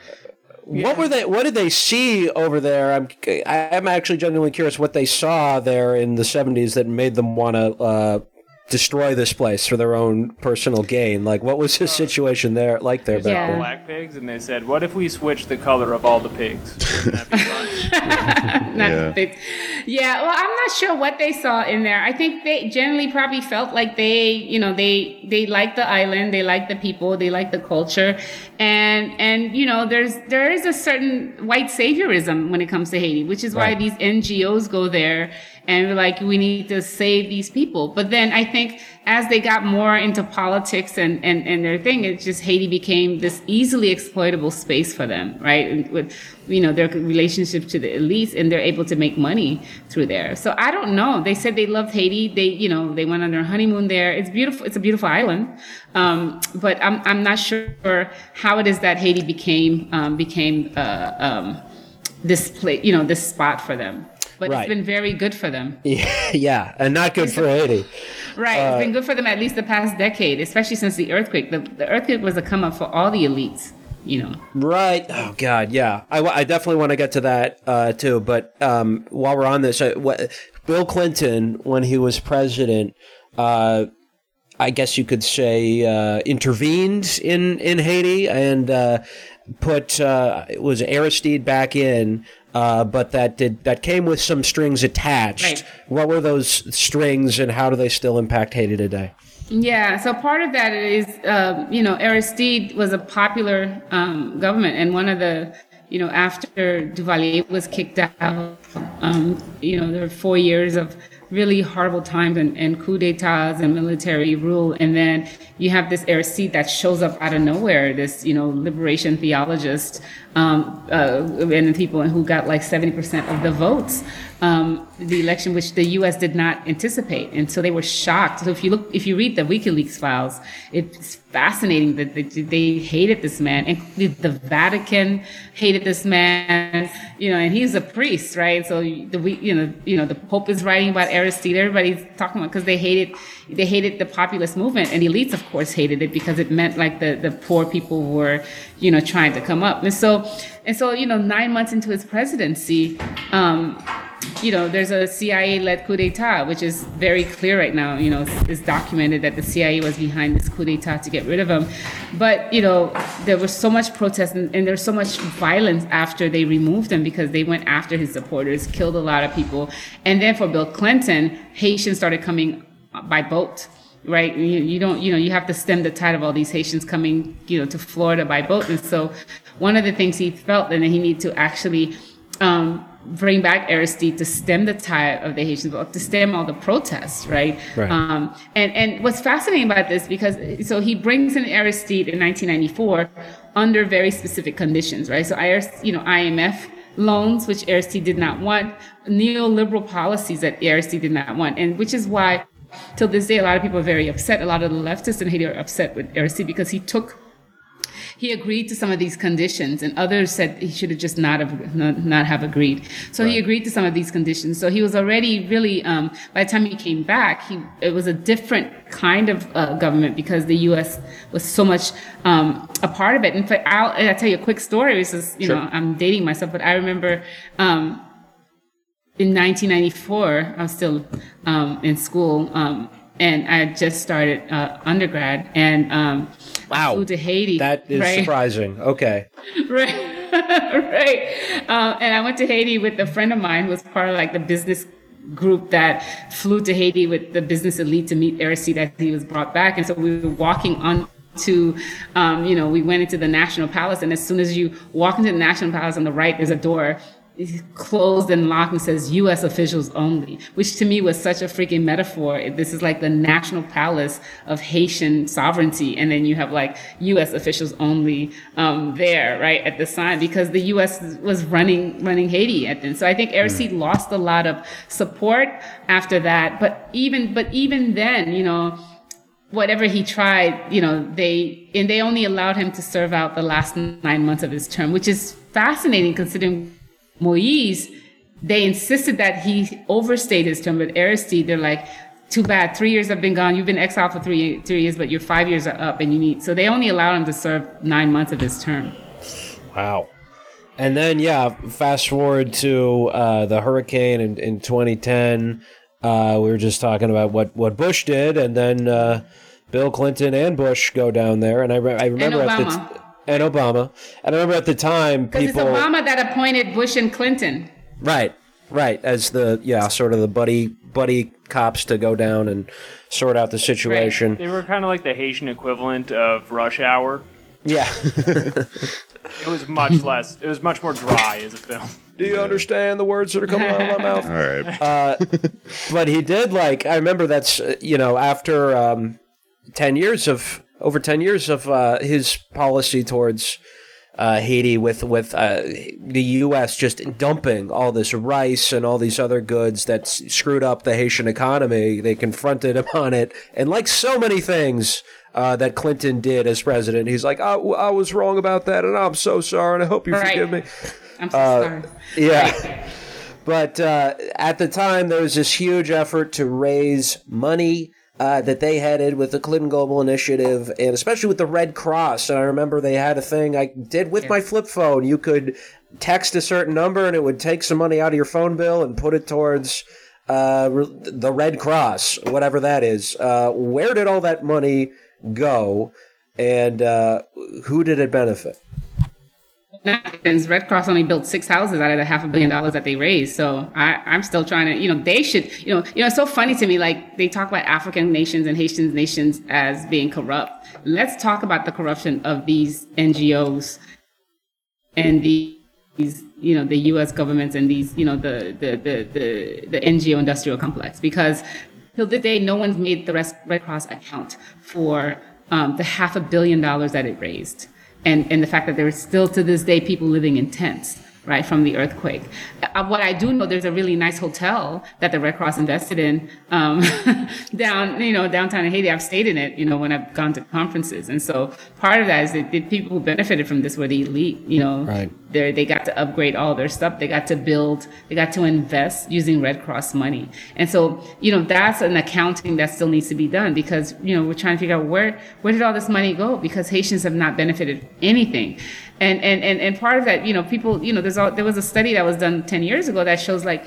What were they? What did they see over there? I'm I'm actually genuinely curious what they saw there in the '70s that made them want to uh, destroy this place for their own personal gain. Like, what was the uh, situation there like there back Yeah. Black pigs, and they said, "What if we switch the color of all the pigs?" [laughs] Wouldn't that be fun? [laughs] Yeah. they- yeah, well, I'm not sure what they saw in there. I think they generally probably felt like they, you know, they they like the island, they like the people, they like the culture, and and you know, there's there is a certain white saviorism when it comes to Haiti, which is why Right. these NGOs go there and we're like we need to save these people. But then I think as they got more into politics and and and their thing, it just Haiti became this easily exploitable space for them, right? And with you know their relationship to the elites, and they're able to make money through there. So I don't know. They said they loved Haiti. They you know they went on their honeymoon there. It's beautiful. It's a beautiful island, um, but I'm I'm not sure how it is that Haiti became um, became uh, um, this place, you know, this spot for them. But Right. it's been very good for them. [laughs] yeah, yeah and not good for Haiti. Right. it's been good for them at least the past decade, especially since the earthquake. The, the earthquake was a come up for all the elites, you know. Right. Oh God. Yeah. I, I definitely want to get to that uh, too. But um, while we're on this, uh, what, Bill Clinton, when he was president, uh, I guess you could say uh, intervened in in Haiti and uh, put uh, it was Aristide back in. Uh, but that did that came with some strings attached. Right. What were those strings, and how do they still impact Haiti today? Yeah, so part of that is, um, you know, Aristide was a popular um, government, and one of the, you know, after Duvalier was kicked out, um, you know, there were four years of really horrible times and, and coup d'etats and military rule, and then you have this Aristide that shows up out of nowhere, this, you know, liberation theologist, um, uh, and the people who got like 70% of the votes. Um, the election, which the U.S. did not anticipate, and so they were shocked. So if you look, if you read the WikiLeaks files, it's fascinating that they, they hated this man, and the Vatican hated this man. You know, and he's a priest, right? So the you know, you know, the Pope is writing about Aristide. Everybody's talking about because they hated they hated the populist movement, and elites, of course, hated it because it meant like the the poor people were, you know, trying to come up, and so and so you know, nine months into his presidency. Um, you know, there's a CIA-led coup d'état, which is very clear right now. You know, it's, it's documented that the CIA was behind this coup d'état to get rid of him. But you know, there was so much protest and, and there's so much violence after they removed him because they went after his supporters, killed a lot of people. And then for Bill Clinton, Haitians started coming by boat. Right, you, you don't, you know, you have to stem the tide of all these Haitians coming, you know, to Florida by boat, and so one of the things he felt that he needed to actually um, bring back Aristide to stem the tide of the Haitians, to stem all the protests, right? Right. Um, and and what's fascinating about this because so he brings in Aristide in 1994 under very specific conditions, right? So you know, IMF loans, which Aristide did not want, neoliberal policies that Aristide did not want, and which is why. Till this day, a lot of people are very upset. A lot of the leftists in Haiti are upset with Aristide because he took he agreed to some of these conditions and others said he should have just not have not, not have agreed. So he agreed to some of these conditions. So he was already really um, by the time he came back he it was a different kind of uh, government because the us was so much um, a part of it. In fact i'll, I'll tell you a quick story. This is you Sure. know i'm dating myself but i remember um, in 1994 i was still um, in school um, and i had just started uh, undergrad and um, I Wow. flew to haiti That is right? [laughs] surprising. Okay. right [laughs] right uh, and I went to Haiti with a friend of mine who was part of like the business group that flew to Haiti with the business elite to meet Aristide as he was brought back. And so we were walking on to, um, you know, we went into the National Palace, and as soon as you walk into the National Palace on the right, there's a door closed and locked and says U.S. officials only, which to me was such a freaking metaphor. This is like the national palace of Haitian sovereignty, and then you have like U.S. officials only um, there, right at the sign, because the U.S. was running running Haiti at then. So I think Aristide mm. lost a lot of support after that. But even but even then, you know whatever he tried, you know, they and they only allowed him to serve out the last nine months of his term, which is fascinating considering Moise. They insisted that he overstayed his term, but Aristide, they're like, too bad, three years have been gone. You've been exiled for three three years, but your five years are up, and you need. So they only allowed him to serve nine months of his term. Wow. And then, yeah, fast forward to uh, the hurricane in, in 2010. Uh, we were just talking about what, what Bush did, and then uh, Bill Clinton and Bush go down there, and I, re- I remember at the t- and Obama, and I remember at the time people it's Obama that appointed Bush and Clinton. Right, right, as the yeah, sort of the buddy buddy cops to go down and sort out the situation. Right. They were kind of like the Haitian equivalent of Rush Hour. Yeah. it was much [laughs] less. It was much more dry as a film. Do you understand the words that are coming out of my [laughs] mouth? All right. Uh, but he did like. I remember that's you know after um, 10 years of over 10 years of uh, his policy towards uh, Haiti with with uh, the U.S. just dumping all this rice and all these other goods that screwed up the Haitian economy. They confronted him on it, and like so many things uh, that Clinton did as president, he's like, I, I was wrong about that, and I'm so sorry, and I hope you right. forgive me." I'm so uh, sorry. Yeah. Right. But uh, at the time, there was this huge effort to raise money uh, that they headed with the Clinton Global Initiative, and especially with the Red Cross. And I remember they had a thing I did with my flip phone. You could text a certain number, and it would take some money out of your phone bill and put it towards uh, the Red Cross, whatever that is. Uh, where did all that money go, and uh, who did it benefit? Red Cross only built six houses out of the half a billion dollars that they raised. So I, I'm still trying to, you know, they should, you know, you know, it's so funny to me. Like they talk about African nations and Haitian nations as being corrupt. Let's talk about the corruption of these NGOs and these, you know, the U.S. governments and these, you know, the the the the, the NGO industrial complex. Because till this day, no one's made the Red Cross account for um, the half a billion dollars that it raised and, and the fact that there are still to this day people living in tents right, from the earthquake. Uh, what I do know, there's a really nice hotel that the Red Cross invested in um, [laughs] down, you know, downtown in Haiti. I've stayed in it, you know, when I've gone to conferences. And so part of that is that the people who benefited from this were the elite, you know, right. they they got to upgrade all their stuff. They got to build, they got to invest using Red Cross money. And so, you know, that's an accounting that still needs to be done because, you know, we're trying to figure out where, where did all this money go? Because Haitians have not benefited anything and and and, and part of that you know people you know there's all, there was a study that was done 10 years ago that shows like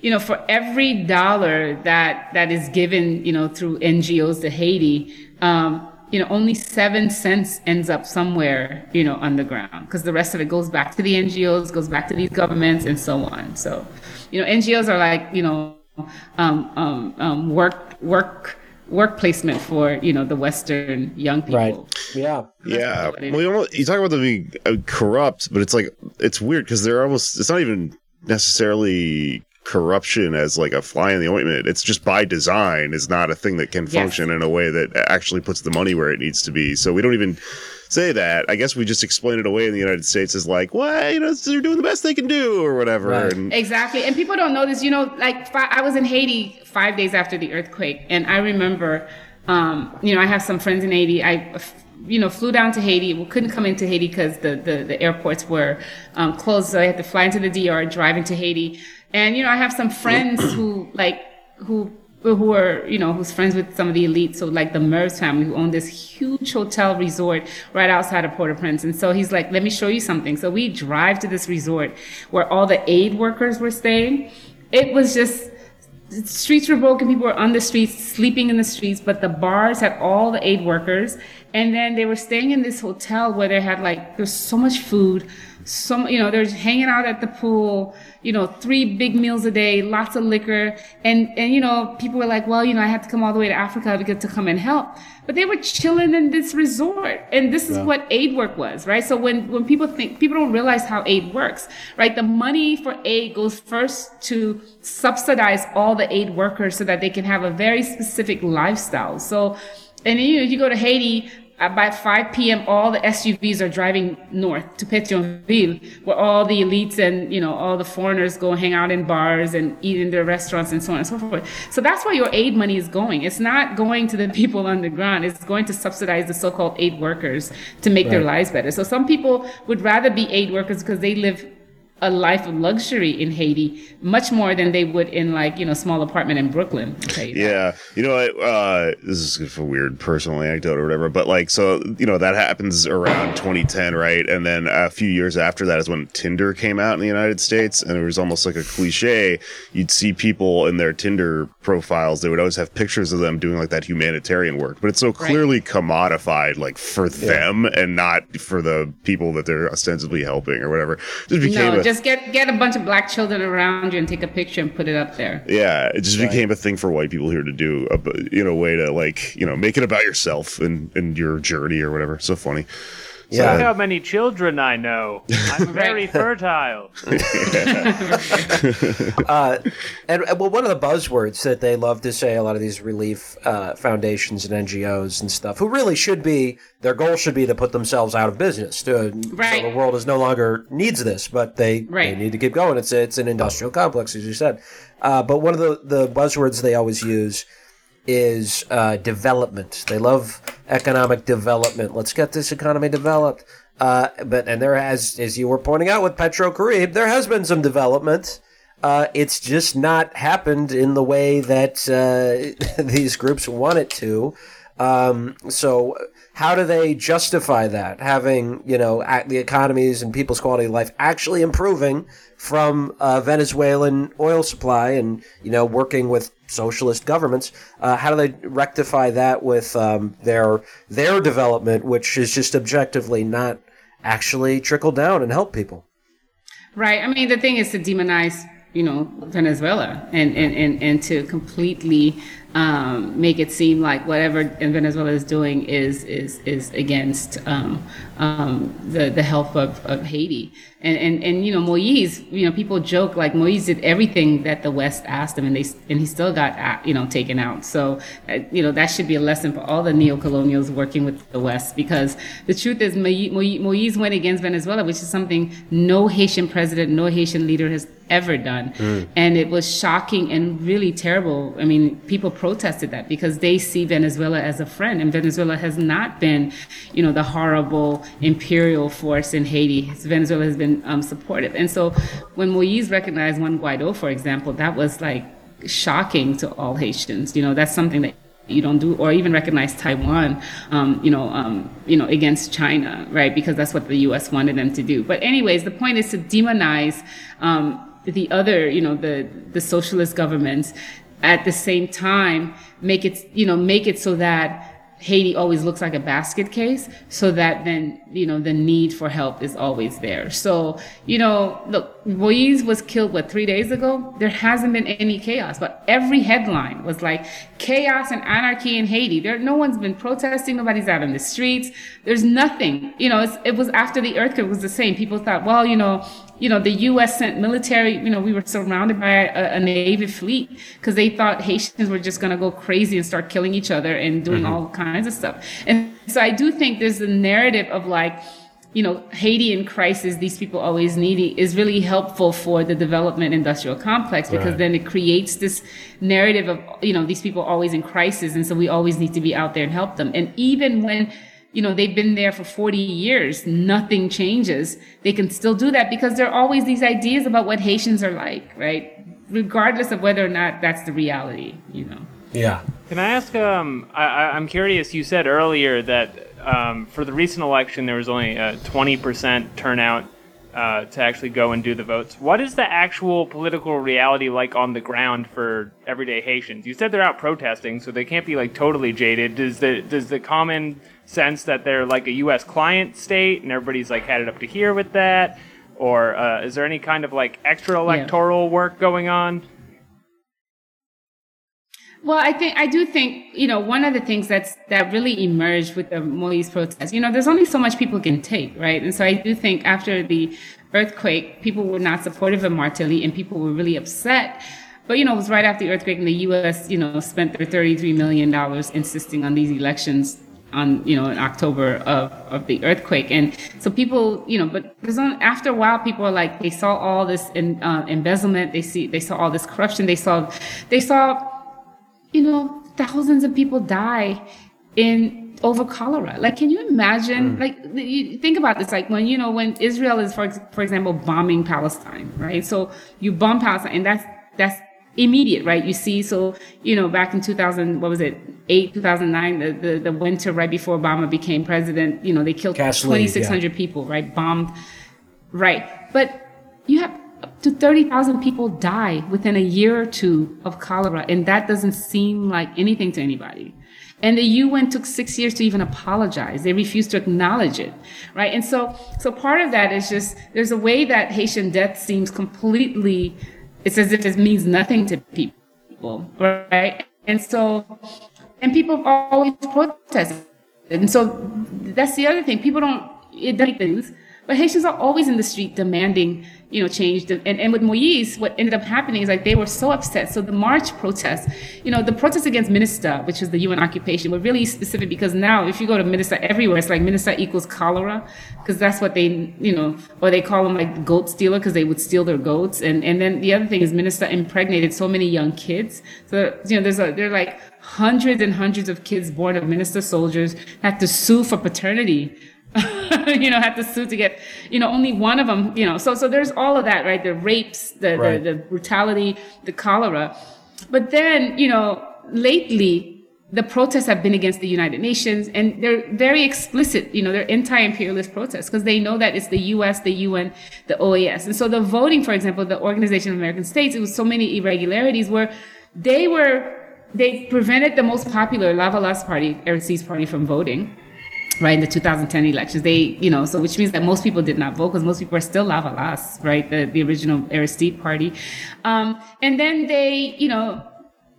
you know for every dollar that that is given you know through ngos to haiti um, you know only seven cents ends up somewhere you know underground because the rest of it goes back to the ngos goes back to these governments and so on. So you know ngos are like you know um, um, um work work work placement for you know the Western young people. Right. Yeah. Yeah. Well, you, know, you talk about them being uh, corrupt, but it's like it's weird because they're almost. It's not even necessarily corruption as like a fly in the ointment. It's just by design is not a thing that can function yes. in a way that actually puts the money where it needs to be. So we don't even say that. I guess we just explain it away in the United States as like, well, you know, they're doing the best they can do or whatever. Right. And, exactly. And people don't know this. You know, like I was in Haiti five days after the earthquake, and I remember, um, you know, I have some friends in Haiti. I you know, flew down to Haiti. We couldn't come into Haiti because the, the, the, airports were um, closed. So I had to fly into the DR, drive into Haiti. And, you know, I have some friends [clears throat] who, like, who who are you know who's friends with some of the elites so like the Merz family who own this huge hotel resort right outside of Port-au-Prince. And so he's like let me show you something. So we drive to this resort where all the aid workers were staying. It was just streets were broken people were on the streets sleeping in the streets but the bars had all the aid workers. And then they were staying in this hotel where they had like there's so much food some, you know, they're hanging out at the pool, you know, three big meals a day, lots of liquor. And, and, you know, people were like, well, you know, I had to come all the way to Africa because to come and help. But they were chilling in this resort. And this is what aid work was, right? So when, when people think, people don't realize how aid works, right? The money for aid goes first to subsidize all the aid workers so that they can have a very specific lifestyle. So, and you know, you go to Haiti, by 5 p.m., all the SUVs are driving north to Pétionville, where all the elites and you know all the foreigners go hang out in bars and eat in their restaurants and so on and so forth. So that's where your aid money is going. It's not going to the [laughs] people on the ground. It's going to subsidize the so-called aid workers to make their lives better. So some people would rather be aid workers because they live a life of luxury in Haiti much more than they would in like you know small apartment in Brooklyn. I'll you that. Yeah, you know, what, uh, this is a weird personal anecdote or whatever, but like, so you know, that happens around 2010, right? And then a few years after that is when Tinder came out in the United States, and it was almost like a cliche. You'd see people in their Tinder profiles; they would always have pictures of them doing like that humanitarian work, but it's so clearly commodified, like for them and not for the people that they're ostensibly helping or whatever. Just became No, a just get get a bunch of black children around you and take a picture and put it up there. Yeah, it just became a thing for white people here to do, uh, a, in a way to like you know make it about yourself and and your journey or whatever. So funny. Yeah. Look how many children I know. I'm [laughs] very fertile. [laughs] Uh, and uh, well, one of the buzzwords that they love to say, a lot of these relief uh, foundations and NGOs and stuff, who really should be their goal should be to put themselves out of business. To, Right. So the world is no longer needs this, but they, they need to keep going. It's it's an industrial complex, as you said. Uh, but one of the the buzzwords they always use is uh, development. They love economic development. Let's get this economy developed. Uh, but and there has, as you were pointing out with PetroCaribe, there has been some development. Uh, it's just not happened in the way that uh, [laughs] these groups want it to. Um, so how do they justify that? Having you know the economies and people's quality of life actually improving from uh, Venezuelan oil supply, and you know working with socialist governments. Uh, how do they rectify that with um, their their development, which is just objectively not actually trickle down and help people? Right. I mean, the thing is to demonize, you know, Venezuela and, and, and, and to completely um, make it seem like whatever Venezuela is doing is is is against um, um, the the health of, of Haiti. And, and and you know, Moise, you know, people joke like Moise did everything that the West asked him, and they and he still got uh, you know taken out. So uh, you know that should be a lesson for all the neocolonials working with the West, because the truth is Moise, went against Venezuela, which is something no Haitian president, no Haitian leader has ever done, and it was shocking and really terrible. I mean, people protested that because they see Venezuela as a friend, and Venezuela has not been, you know, the horrible imperial force in Haiti. Venezuela has been um, supportive, and so when Moise recognized Juan Guaido, for example, that was like shocking to all Haitians. You know, that's something that you don't do, or even recognize Taiwan, um, you know, um, you know, against China, right? Because that's what the U.S. wanted them to do. But anyways, the point is to demonize um, the other, you know, the the socialist governments. At the same time, make it, you know, make it so that Haiti always looks like a basket case so that then, you know, the need for help is always there. So, you know, look, Moise was killed, what, three days ago? There hasn't been any chaos, but every headline was like chaos and anarchy in Haiti. There, no one's been protesting. Nobody's out in the streets. There's nothing, you know, it's, it was after the earthquake was the same. People thought, well, you know, you know, the U.S. sent military, you know, we were surrounded by a, a Navy fleet because they thought Haitians were just going to go crazy and start killing each other and doing mm-hmm. all kinds of stuff. And so I do think there's a narrative of like, you know, Haiti in crisis, these people always need is really helpful for the development industrial complex because then it creates this narrative of, you know, these people always in crisis. And so we always need to be out there and help them. And even when, you know, they've been there for 40 years, nothing changes. They can still do that because there are always these ideas about what Haitians are like, right? Regardless of whether or not that's the reality, you know. Yeah. Can I ask? Um, I, I- I'm curious. You said earlier that um, for the recent election there was only a 20% turnout uh, to actually go and do the votes. What is the actual political reality like on the ground for everyday Haitians? You said they're out protesting, so they can't be like totally jaded. Does the does the common sense that they're like a U.S. client state and everybody's like had it up to here with that? or uh, is there any kind of like extra electoral work going on? Well, I think I do think you know one of the things that's that really emerged with the Moise protest. You know, there's only so much people can take, right? And so I do think after the earthquake, people were not supportive of Martelly, and people were really upset. But you know, it was right after the earthquake, and the U.S. you know spent their 33 million dollars insisting on these elections on you know in October of, of the earthquake, and so people you know, but there's on, after a while, people are like they saw all this in, uh, embezzlement, they see they saw all this corruption, they saw they saw you know, thousands of people die in over cholera. Like, can you imagine? Mm. Like, you think about this. Like, when you know, when Israel is, for for example, bombing Palestine, right? So you bomb Palestine, and that's that's immediate, right? You see, so you know, back in 2000, what was it, eight, 2009, the the, the winter right before Obama became president, you know, they killed Gaza like, 2,600 people, right? Bombed, right? But you have to 30,000 people die within a year or two of cholera, and that doesn't seem like anything to anybody. And the UN took six years to even apologize. They refused to acknowledge it, right? And so, so part of that is just there's a way that Haitian death seems completely. It's as if it means nothing to people, right? And so, and people have always protested, and so that's the other thing. People don't it doesn't make but Haitians are always in the street demanding you know, changed. And, and with Moise, what ended up happening is like they were so upset. So the March protests, you know, the protests against MINUSTAH, which is the UN occupation, were really specific because now if you go to MINUSTAH everywhere, it's like MINUSTAH equals cholera because that's what they, you know, or they call them like goat stealer because they would steal their goats. And, and then the other thing is MINUSTAH impregnated so many young kids. So, you know, there's a, they're like hundreds and hundreds of kids born of MINUSTAH soldiers had to sue for paternity [laughs] you know, had to sue to get, you know, only one of them, you know, so, so there's all of that, right? The rapes, the, Right. the, the brutality, the cholera. But then, you know, lately, the protests have been against the United Nations and they're very explicit, you know, they're anti-imperialist protests because they know that it's the US, the UN, the OAS. And so the voting, for example, the Organization of American States, it was so many irregularities where they were, they prevented the most popular Lavalas party, Aristide party from voting right in the 2010 elections they you know so which means that most people did not vote because most people are still lavalas right the, the original aristide party. Um, and then they you know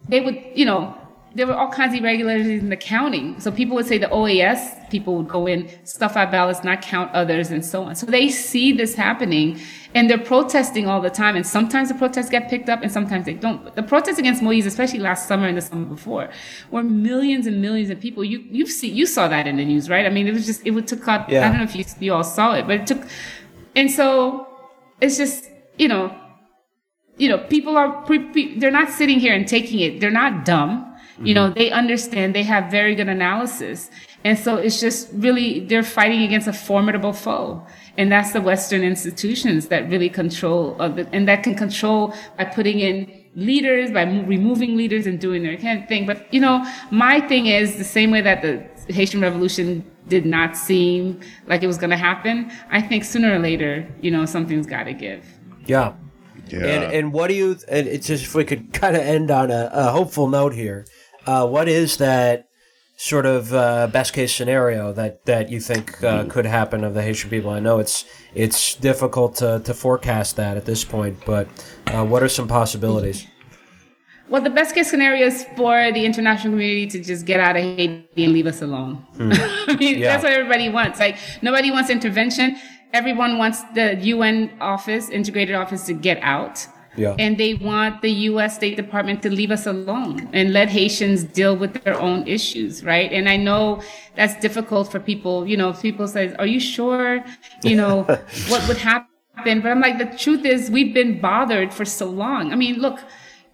they would you know there were all kinds of irregularities in the counting. So people would say the oas people would go in stuff out ballots not count others and so on. So they see this happening and they're protesting all the time and sometimes the protests get picked up and sometimes they don't. But the protests against moise especially last summer and the summer before were millions and millions of people. You you see you saw that in the news right? I mean it was just it would took out Yeah. i don't know if you, you all saw it but it took and so it's just you know you know people are pre, pre, they're not sitting here and taking it. They're not dumb. You know mm-hmm. they understand. They have very good analysis. And so it's just really they're fighting against a formidable foe and that's the western institutions that really control uh, the, and that can control by putting in leaders by mo- removing leaders and doing their kind of thing but you know my thing is the same way that the haitian revolution did not seem like it was going to happen i think sooner or later you know something's got to give Yeah. Yeah. And and what do you? And it's just if we could kind of end on a, a hopeful note here. Uh, what is that sort of uh, best case scenario that that you think uh, could happen of the Haitian people? I know it's it's difficult to, to forecast that at this point, but uh, what are some possibilities? Well, the best case scenario is for the international community to just get out of Haiti and leave us alone. [laughs] I mean, Yeah. that's what everybody wants. Like, nobody wants intervention. Everyone wants the UN office, integrated office, to get out. Yeah. And they want the U.S. State Department to leave us alone and let Haitians deal with their own issues, right? And I know that's difficult for people. You know, people say, "Are you sure?" You know, [laughs] what would happen? But I'm like, the truth is, we've been bothered for so long. I mean, look,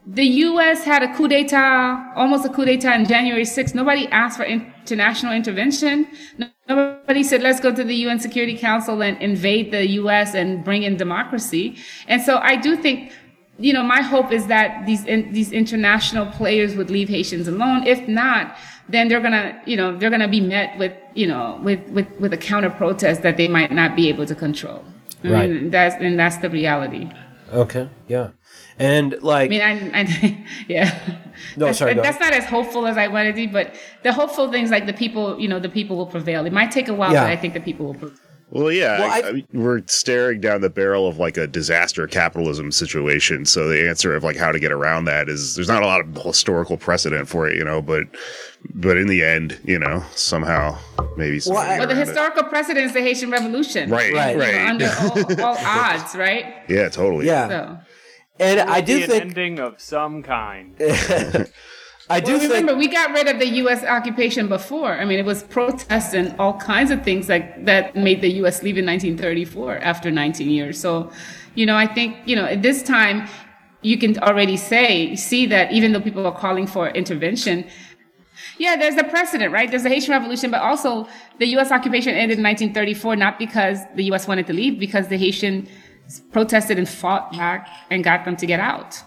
the U.S. had a coup d'état, almost a coup d'état in January 6th. Nobody asked for international intervention. No- Nobody said, let's go to the UN Security Council and invade the U.S. and bring in democracy. And so I do think, you know, my hope is that these in, these international players would leave Haitians alone. If not, then they're gonna, you know, they're gonna be met with, you know, with with with a counter protest that they might not be able to control. I Right. mean, that's and that's the reality. Okay, yeah, and like I mean, I, I [laughs] yeah. No, that's, sorry, That's not as hopeful as I wanted to be, but the hopeful things like the people, you know, the people will prevail. It might take a while, Yeah. but I think the people will prevail. Well, yeah, Well, I, I- I mean, we're staring down the barrel of like a disaster capitalism situation. So the answer of like how to get around that is there's not a lot of historical precedent for it, you know. But but in the end, you know, somehow maybe. some Well, I- Well, the around it. historical precedent is the Haitian Revolution. Right, Right. right, You know, under all, all [laughs] odds, right? yeah, totally. Yeah, So. and I Be do an think ending of some kind. [laughs] I do Well, think remember, we got rid of the U.S. occupation before. I mean, it was protests and all kinds of things like that made the U.S. leave in 1934 after 19 years. So, you know, I think you know at this time you can already say see that even though people are calling for intervention. Yeah, there's a precedent, right? There's the Haitian Revolution, but also the U.S. occupation ended in 1934 not because the U.S. wanted to leave, because the Haitian protested and fought back and got them to get out.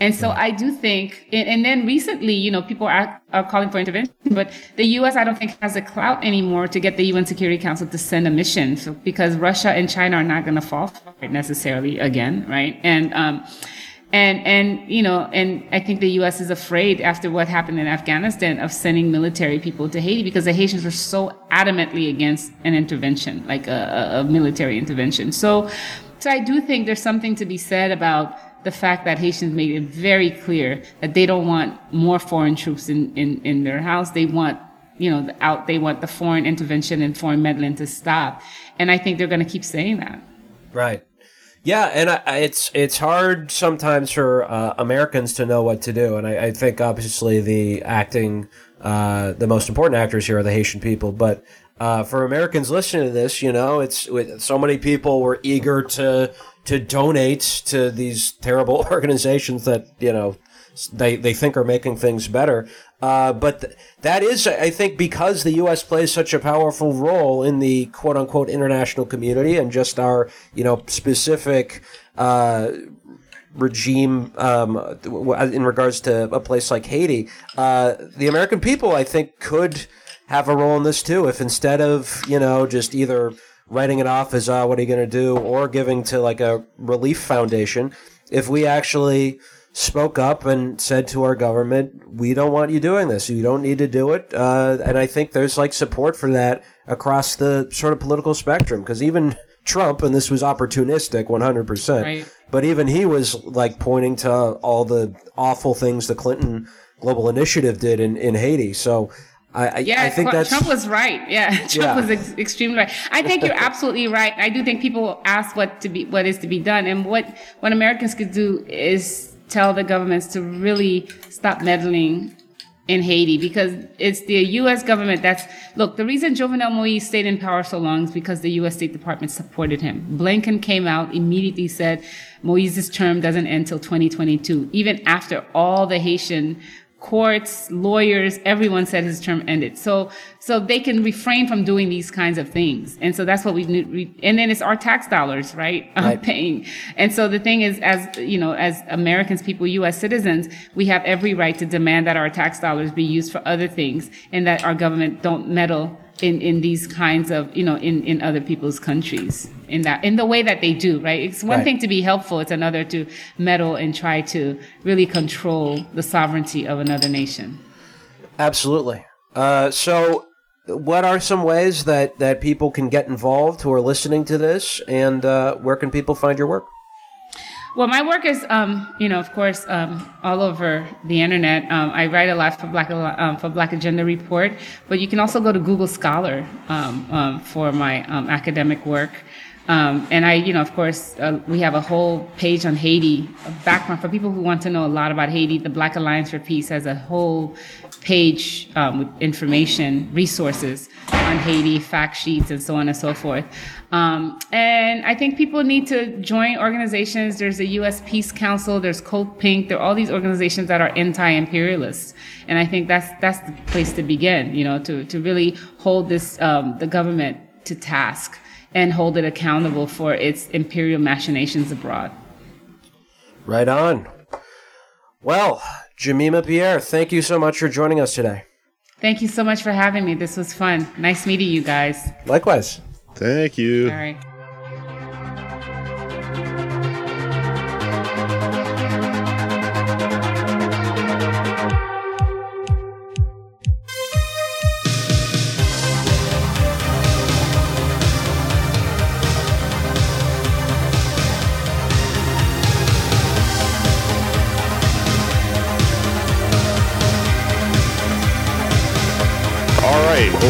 And so I do think, and, and then recently, you know, people are, are calling for intervention, but the U.S. I don't think has the clout anymore to get the UN Security Council to send a mission so, because Russia and China are not going to fall for it necessarily again, right? And um, and and you know, and I think the U.S. is afraid after what happened in Afghanistan of sending military people to Haiti because the Haitians were so adamantly against an intervention, like a, a, a military intervention. So, so I do think there's something to be said about the fact that Haitians made it very clear that they don't want more foreign troops in, in, in their house. They want, you know, the out, they want the foreign intervention and foreign meddling to stop. And I think they're going to keep saying that. Right. Yeah, and I, it's it's hard sometimes for uh, Americans to know what to do, and I, I think obviously the acting, uh, the most important actors here are the Haitian people. But uh, for Americans listening to this, you know, it's so many people were eager to to donate to these terrible [laughs] organizations that you know they they think are making things better. Uh, but th- that is, I think, because the U.S. plays such a powerful role in the quote unquote international community and just our, you know, specific uh, regime um, in regards to a place like Haiti. Uh, the American people, I think, could have a role in this too. If instead of, you know, just either writing it off as, uh, what are you going to do, or giving to like a relief foundation, if we actually spoke up and said to our government, "We don't want you doing this. You don't need to do it." Uh, and I think there's like support for that across the sort of political spectrum because even Trump, and this was opportunistic, 100. percent Right. But even he was like pointing to all the awful things the Clinton Global Initiative did in, in Haiti. So I, I, Yeah, I think Trump- that's Trump was right. Yeah, [laughs] Trump Yeah. was ex- extremely right. I think you're absolutely right. I do think people ask what to be, what is to be done, and what what Americans could do is tell the governments to really stop meddling in Haiti because it's the U.S. government that's look. The reason Jovenel Moise stayed in power so long is because the U.S. State Department supported him. Blinken came out immediately said Moise's term doesn't end till 2022, even after all the Haitian courts, lawyers, everyone said his term ended. So, so they can refrain from doing these kinds of things. And so that's what we need. And then it's our tax dollars, right? [laughs] I'm Right. paying. And so the thing is, as, you know, as Americans, people, U.S. citizens, we have every right to demand that our tax dollars be used for other things and that our government don't meddle in, in these kinds of, you know, in, in other people's countries in that, in the way that they do, right? It's one Right. thing to be helpful. It's another to meddle and try to really control the sovereignty of another nation. Absolutely. Uh, so, what are some ways that, that people can get involved who are listening to this, and uh, where can people find your work? Well, my work is, um, you know, of course, um, all over the internet. Um, I write a lot for Black um, for Black Agenda Report, but you can also go to Google Scholar um, um, for my academic work. And I, you know, of course, uh, we have a whole page on Haiti, a background for people who want to know a lot about Haiti. The Black Alliance for Peace has a whole page um, with information, resources on Haiti, fact sheets, and so on and so forth. Um, and I think people need to join organizations. There's the U.S. Peace Council. There's Code Pink. There are all these organizations that are anti-imperialist, and I think that's that's the place to begin. You know, to to really hold this um, the government to task and hold it accountable for its imperial machinations abroad. Right on. Well, Jemima Pierre, thank you so much for joining us today. Thank you so much for having me. This was fun. Nice meeting you guys. Likewise. Thank you. All right.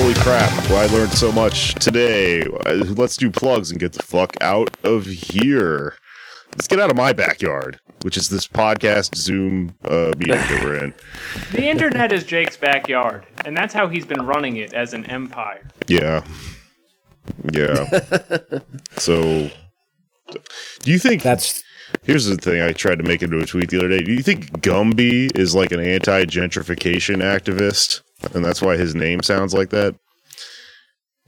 Holy crap! I learned so much today. Uh, Let's do plugs and get the fuck out of here. Let's get out of my backyard, which is this podcast Zoom uh, meeting that we're in. [laughs] The internet is Jake's backyard, and that's how he's been running it as an empire. Yeah. Yeah. [laughs] so, do you think That's Here's the thing I tried to make into a tweet the other day. Do you think Gumby is like an anti gentrification activist? And that's why his name sounds like that?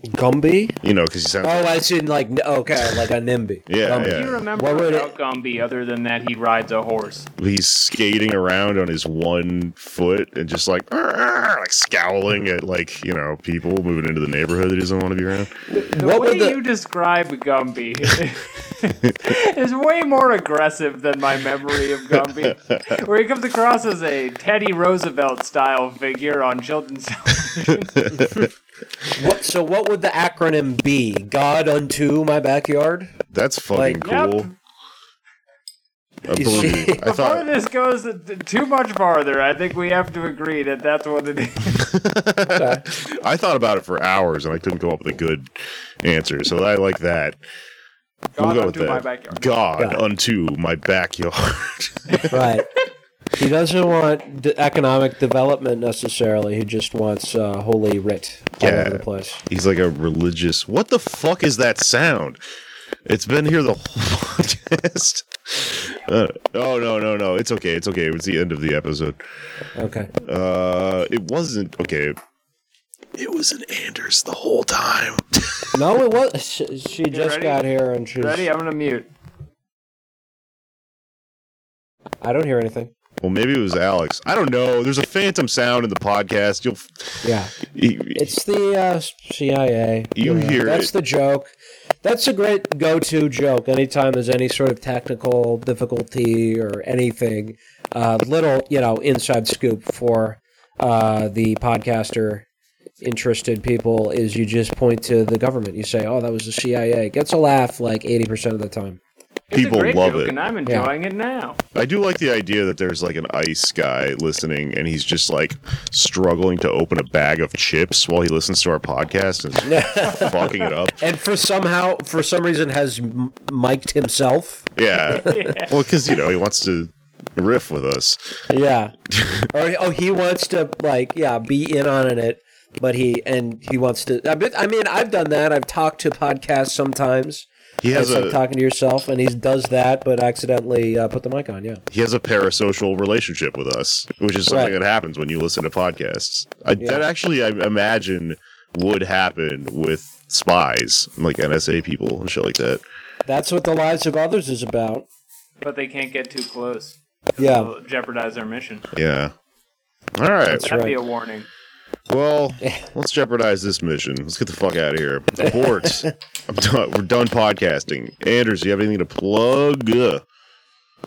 Gumby. You know, because he sounds. Oh, I see. Like okay, like a NIMBY. Yeah, Gumby. Do you remember What would about Gumby other than that he rides a horse? He's skating around on his one foot and just like, "Arr!" [laughs] like scowling at like, you know, people moving into the neighborhood that he doesn't want to be around. The What way would the- you describe Gumby [laughs] is way more aggressive than my memory of Gumby, [laughs] where he comes across as a Teddy Roosevelt style figure on children's television. What, so what would the acronym be? God unto my backyard. That's fucking Like- cool. Yep. I believe you. I Before thought this goes too much farther, I think we have to agree that that's what it is. [laughs] I thought about it for hours and I couldn't come up with a good answer. So I like that. God go unto with my that. backyard. God God. unto my backyard. [laughs] Right. He doesn't want d- economic development necessarily. He just wants uh, holy writ all Yeah. over the place. He's like a religious. What the fuck is that sound? It's been here the whole podcast. [laughs] Uh, oh no no no! It's okay. It's okay. It's the end of the episode. Okay. Uh, it wasn't okay. It was an Anders the whole time. [laughs] No, it was. She, she just ready? got here and she's. Ready? I'm gonna mute. I don't hear anything. Well, maybe it was Alex. I don't know. There's a phantom sound in the podcast. You'll. Yeah. he- It's the uh, CIA. You hear That's it. the joke. That's a great go-to joke. Anytime there's any sort of technical difficulty or anything, uh, little you know inside scoop for uh, the podcaster interested people is you just point to the government. You say, "Oh, that was the CIA." Gets a laugh like eighty percent of the time. It's People a great love joke, it. and I'm enjoying it now. I do like the idea that there's like an ice guy listening, and he's just like struggling to open a bag of chips while he listens to our podcast and [laughs] fucking it up. And for somehow, for some reason, has m- mic'd himself. Yeah. [laughs] Well, because you know he wants to riff with us. Yeah. [laughs] or oh, he wants to like yeah be in on it, but he and he wants to. I mean, I've done that. I've talked to podcasts sometimes. He has It's like talking to yourself, and he does that, but accidentally uh, put the mic on. Yeah. he has a parasocial relationship with us, which is something Right. that happens when you listen to podcasts. I, That actually, I imagine, would happen with spies, like NSA people and shit like that. That's what the lives of others is about. But they can't get too close. Yeah. Jeopardize their mission. Yeah. All right. That's That'd be a warning. Well, [laughs] let's jeopardize this mission. Let's get the fuck out of here. Abort. [laughs] I'm done. We're done podcasting. Anders, do you have anything to plug?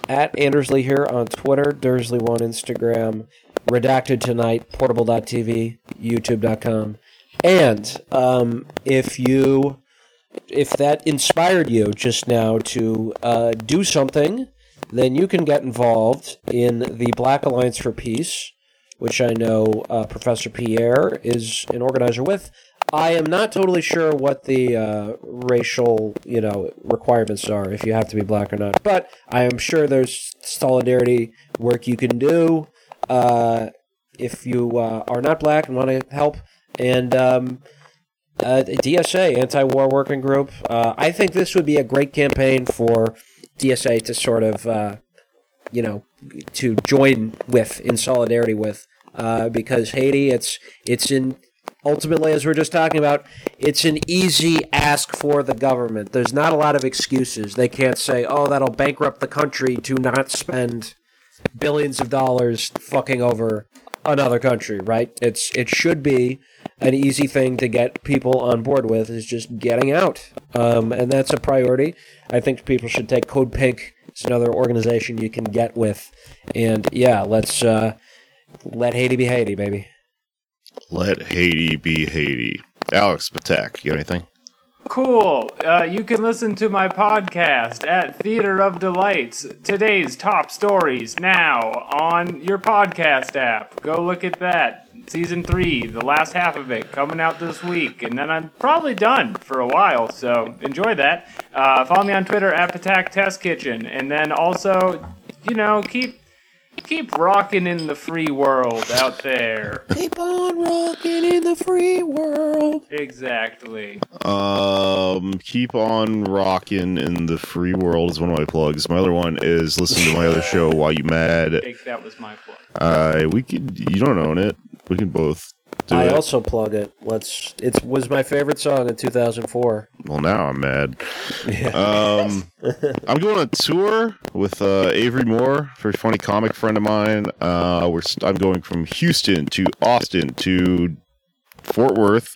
At Andersley here on Twitter, Dursley1 Instagram, Redacted Tonight, Portable.tv, YouTube.com. And um, if you, if that inspired you just now to uh, do something, then you can get involved in the Black Alliance for Peace, which I know uh, Professor Pierre is an organizer with. I am not totally sure what the uh, racial, you know, requirements are if you have to be black or not, but I am sure there's solidarity work you can do uh, if you uh, are not black and want to help. And um, uh, DSA, Anti-War Working Group. Uh, I think this would be a great campaign for DSA to sort of, you know, to join with in solidarity with, uh, because Haiti, it's it's in ultimately, as we're just talking about, it's an easy ask for the government. There's not a lot of excuses. They can't say, "Oh, that'll bankrupt the country to not spend billions of dollars fucking over another country." Right? It's it should be an easy thing to get people on board with is just getting out, um, and that's a priority. I think people should take Code Pink. It's another organization you can get with, and yeah, let's uh, let Haiti be Haiti, baby. Let Haiti be Haiti. Alex Patek, you got anything? Cool. Uh, you can listen to my podcast at Theater of Delights. Today's top stories now on your podcast app. Go look at that. Season three, the last half of it, coming out this week, and then I'm probably done for a while. So enjoy that. Uh, follow me on Twitter at Attack Test Kitchen, and then also, you know, keep keep rocking in the free world out there. Keep on rocking in the free world. Exactly. Um, keep on rocking in the free world is one of my plugs. My other one is listen to my other show Why you mad. I think that was my plug. Uh, we could. You don't own it. We can both do I it. also plug it. Let's. It was my favorite song in 2004. well, now I'm mad. Um, [laughs] I'm going on tour with uh, Avery Moore, very funny comic friend of mine. Uh, we're I'm going from Houston to Austin to Fort Worth,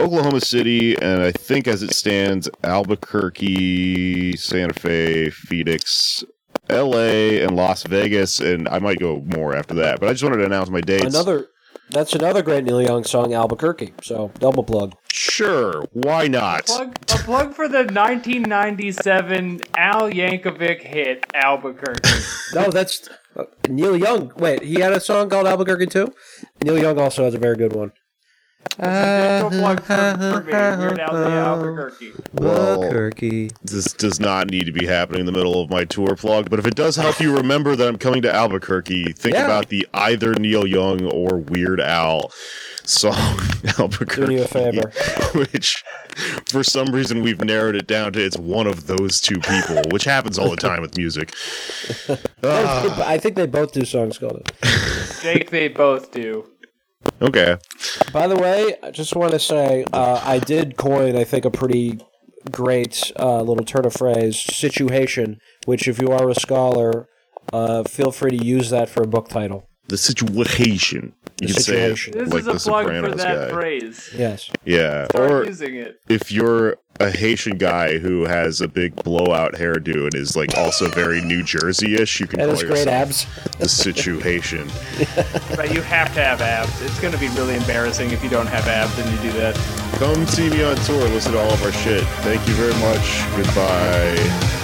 Oklahoma City, and I think as it stands, Albuquerque, Santa Fe, Phoenix, L.A., and Las Vegas, and I might go more after that. But I just wanted to announce my dates. Another. That's another great Neil Young song, Albuquerque. So double plug. Sure, why not? Plug, a plug for the 1997 Al Yankovic hit Albuquerque. [laughs] No, that's uh, Neil Young. Wait, he had a song called Albuquerque too. Neil Young also has a very good one. Albuquerque. Well, Albuquerque. this does not need to be happening in the middle of my tour plug, but if it does help you remember that I'm coming to Albuquerque, think Yeah. about the either Neil Young or Weird Al song [laughs] Albuquerque. Doing you a favor. [laughs] Which, for some reason, we've narrowed it down to it's one of those two people, which happens all the time with music. [laughs] Ah, I think they both do songs called it. Jake, they both do. Okay. By the way, I just want to say uh, I did coin, I think, a pretty great uh, little turn of phrase, situation, which, if you are a scholar, uh, feel free to use that for a book title. The situation. You The can say it situation. This like is a the plug for that guy. phrase. Yes. Yeah. Start Or using it. if you're a Haitian guy who has a big blowout hairdo and is like also very New Jersey-ish, you can And call it's great yourself abs. the situation. [laughs] But you have to have abs. It's going to be really embarrassing if you don't have abs and you do that. Come see me on tour. Listen to all of our shit. Thank you very much. Goodbye.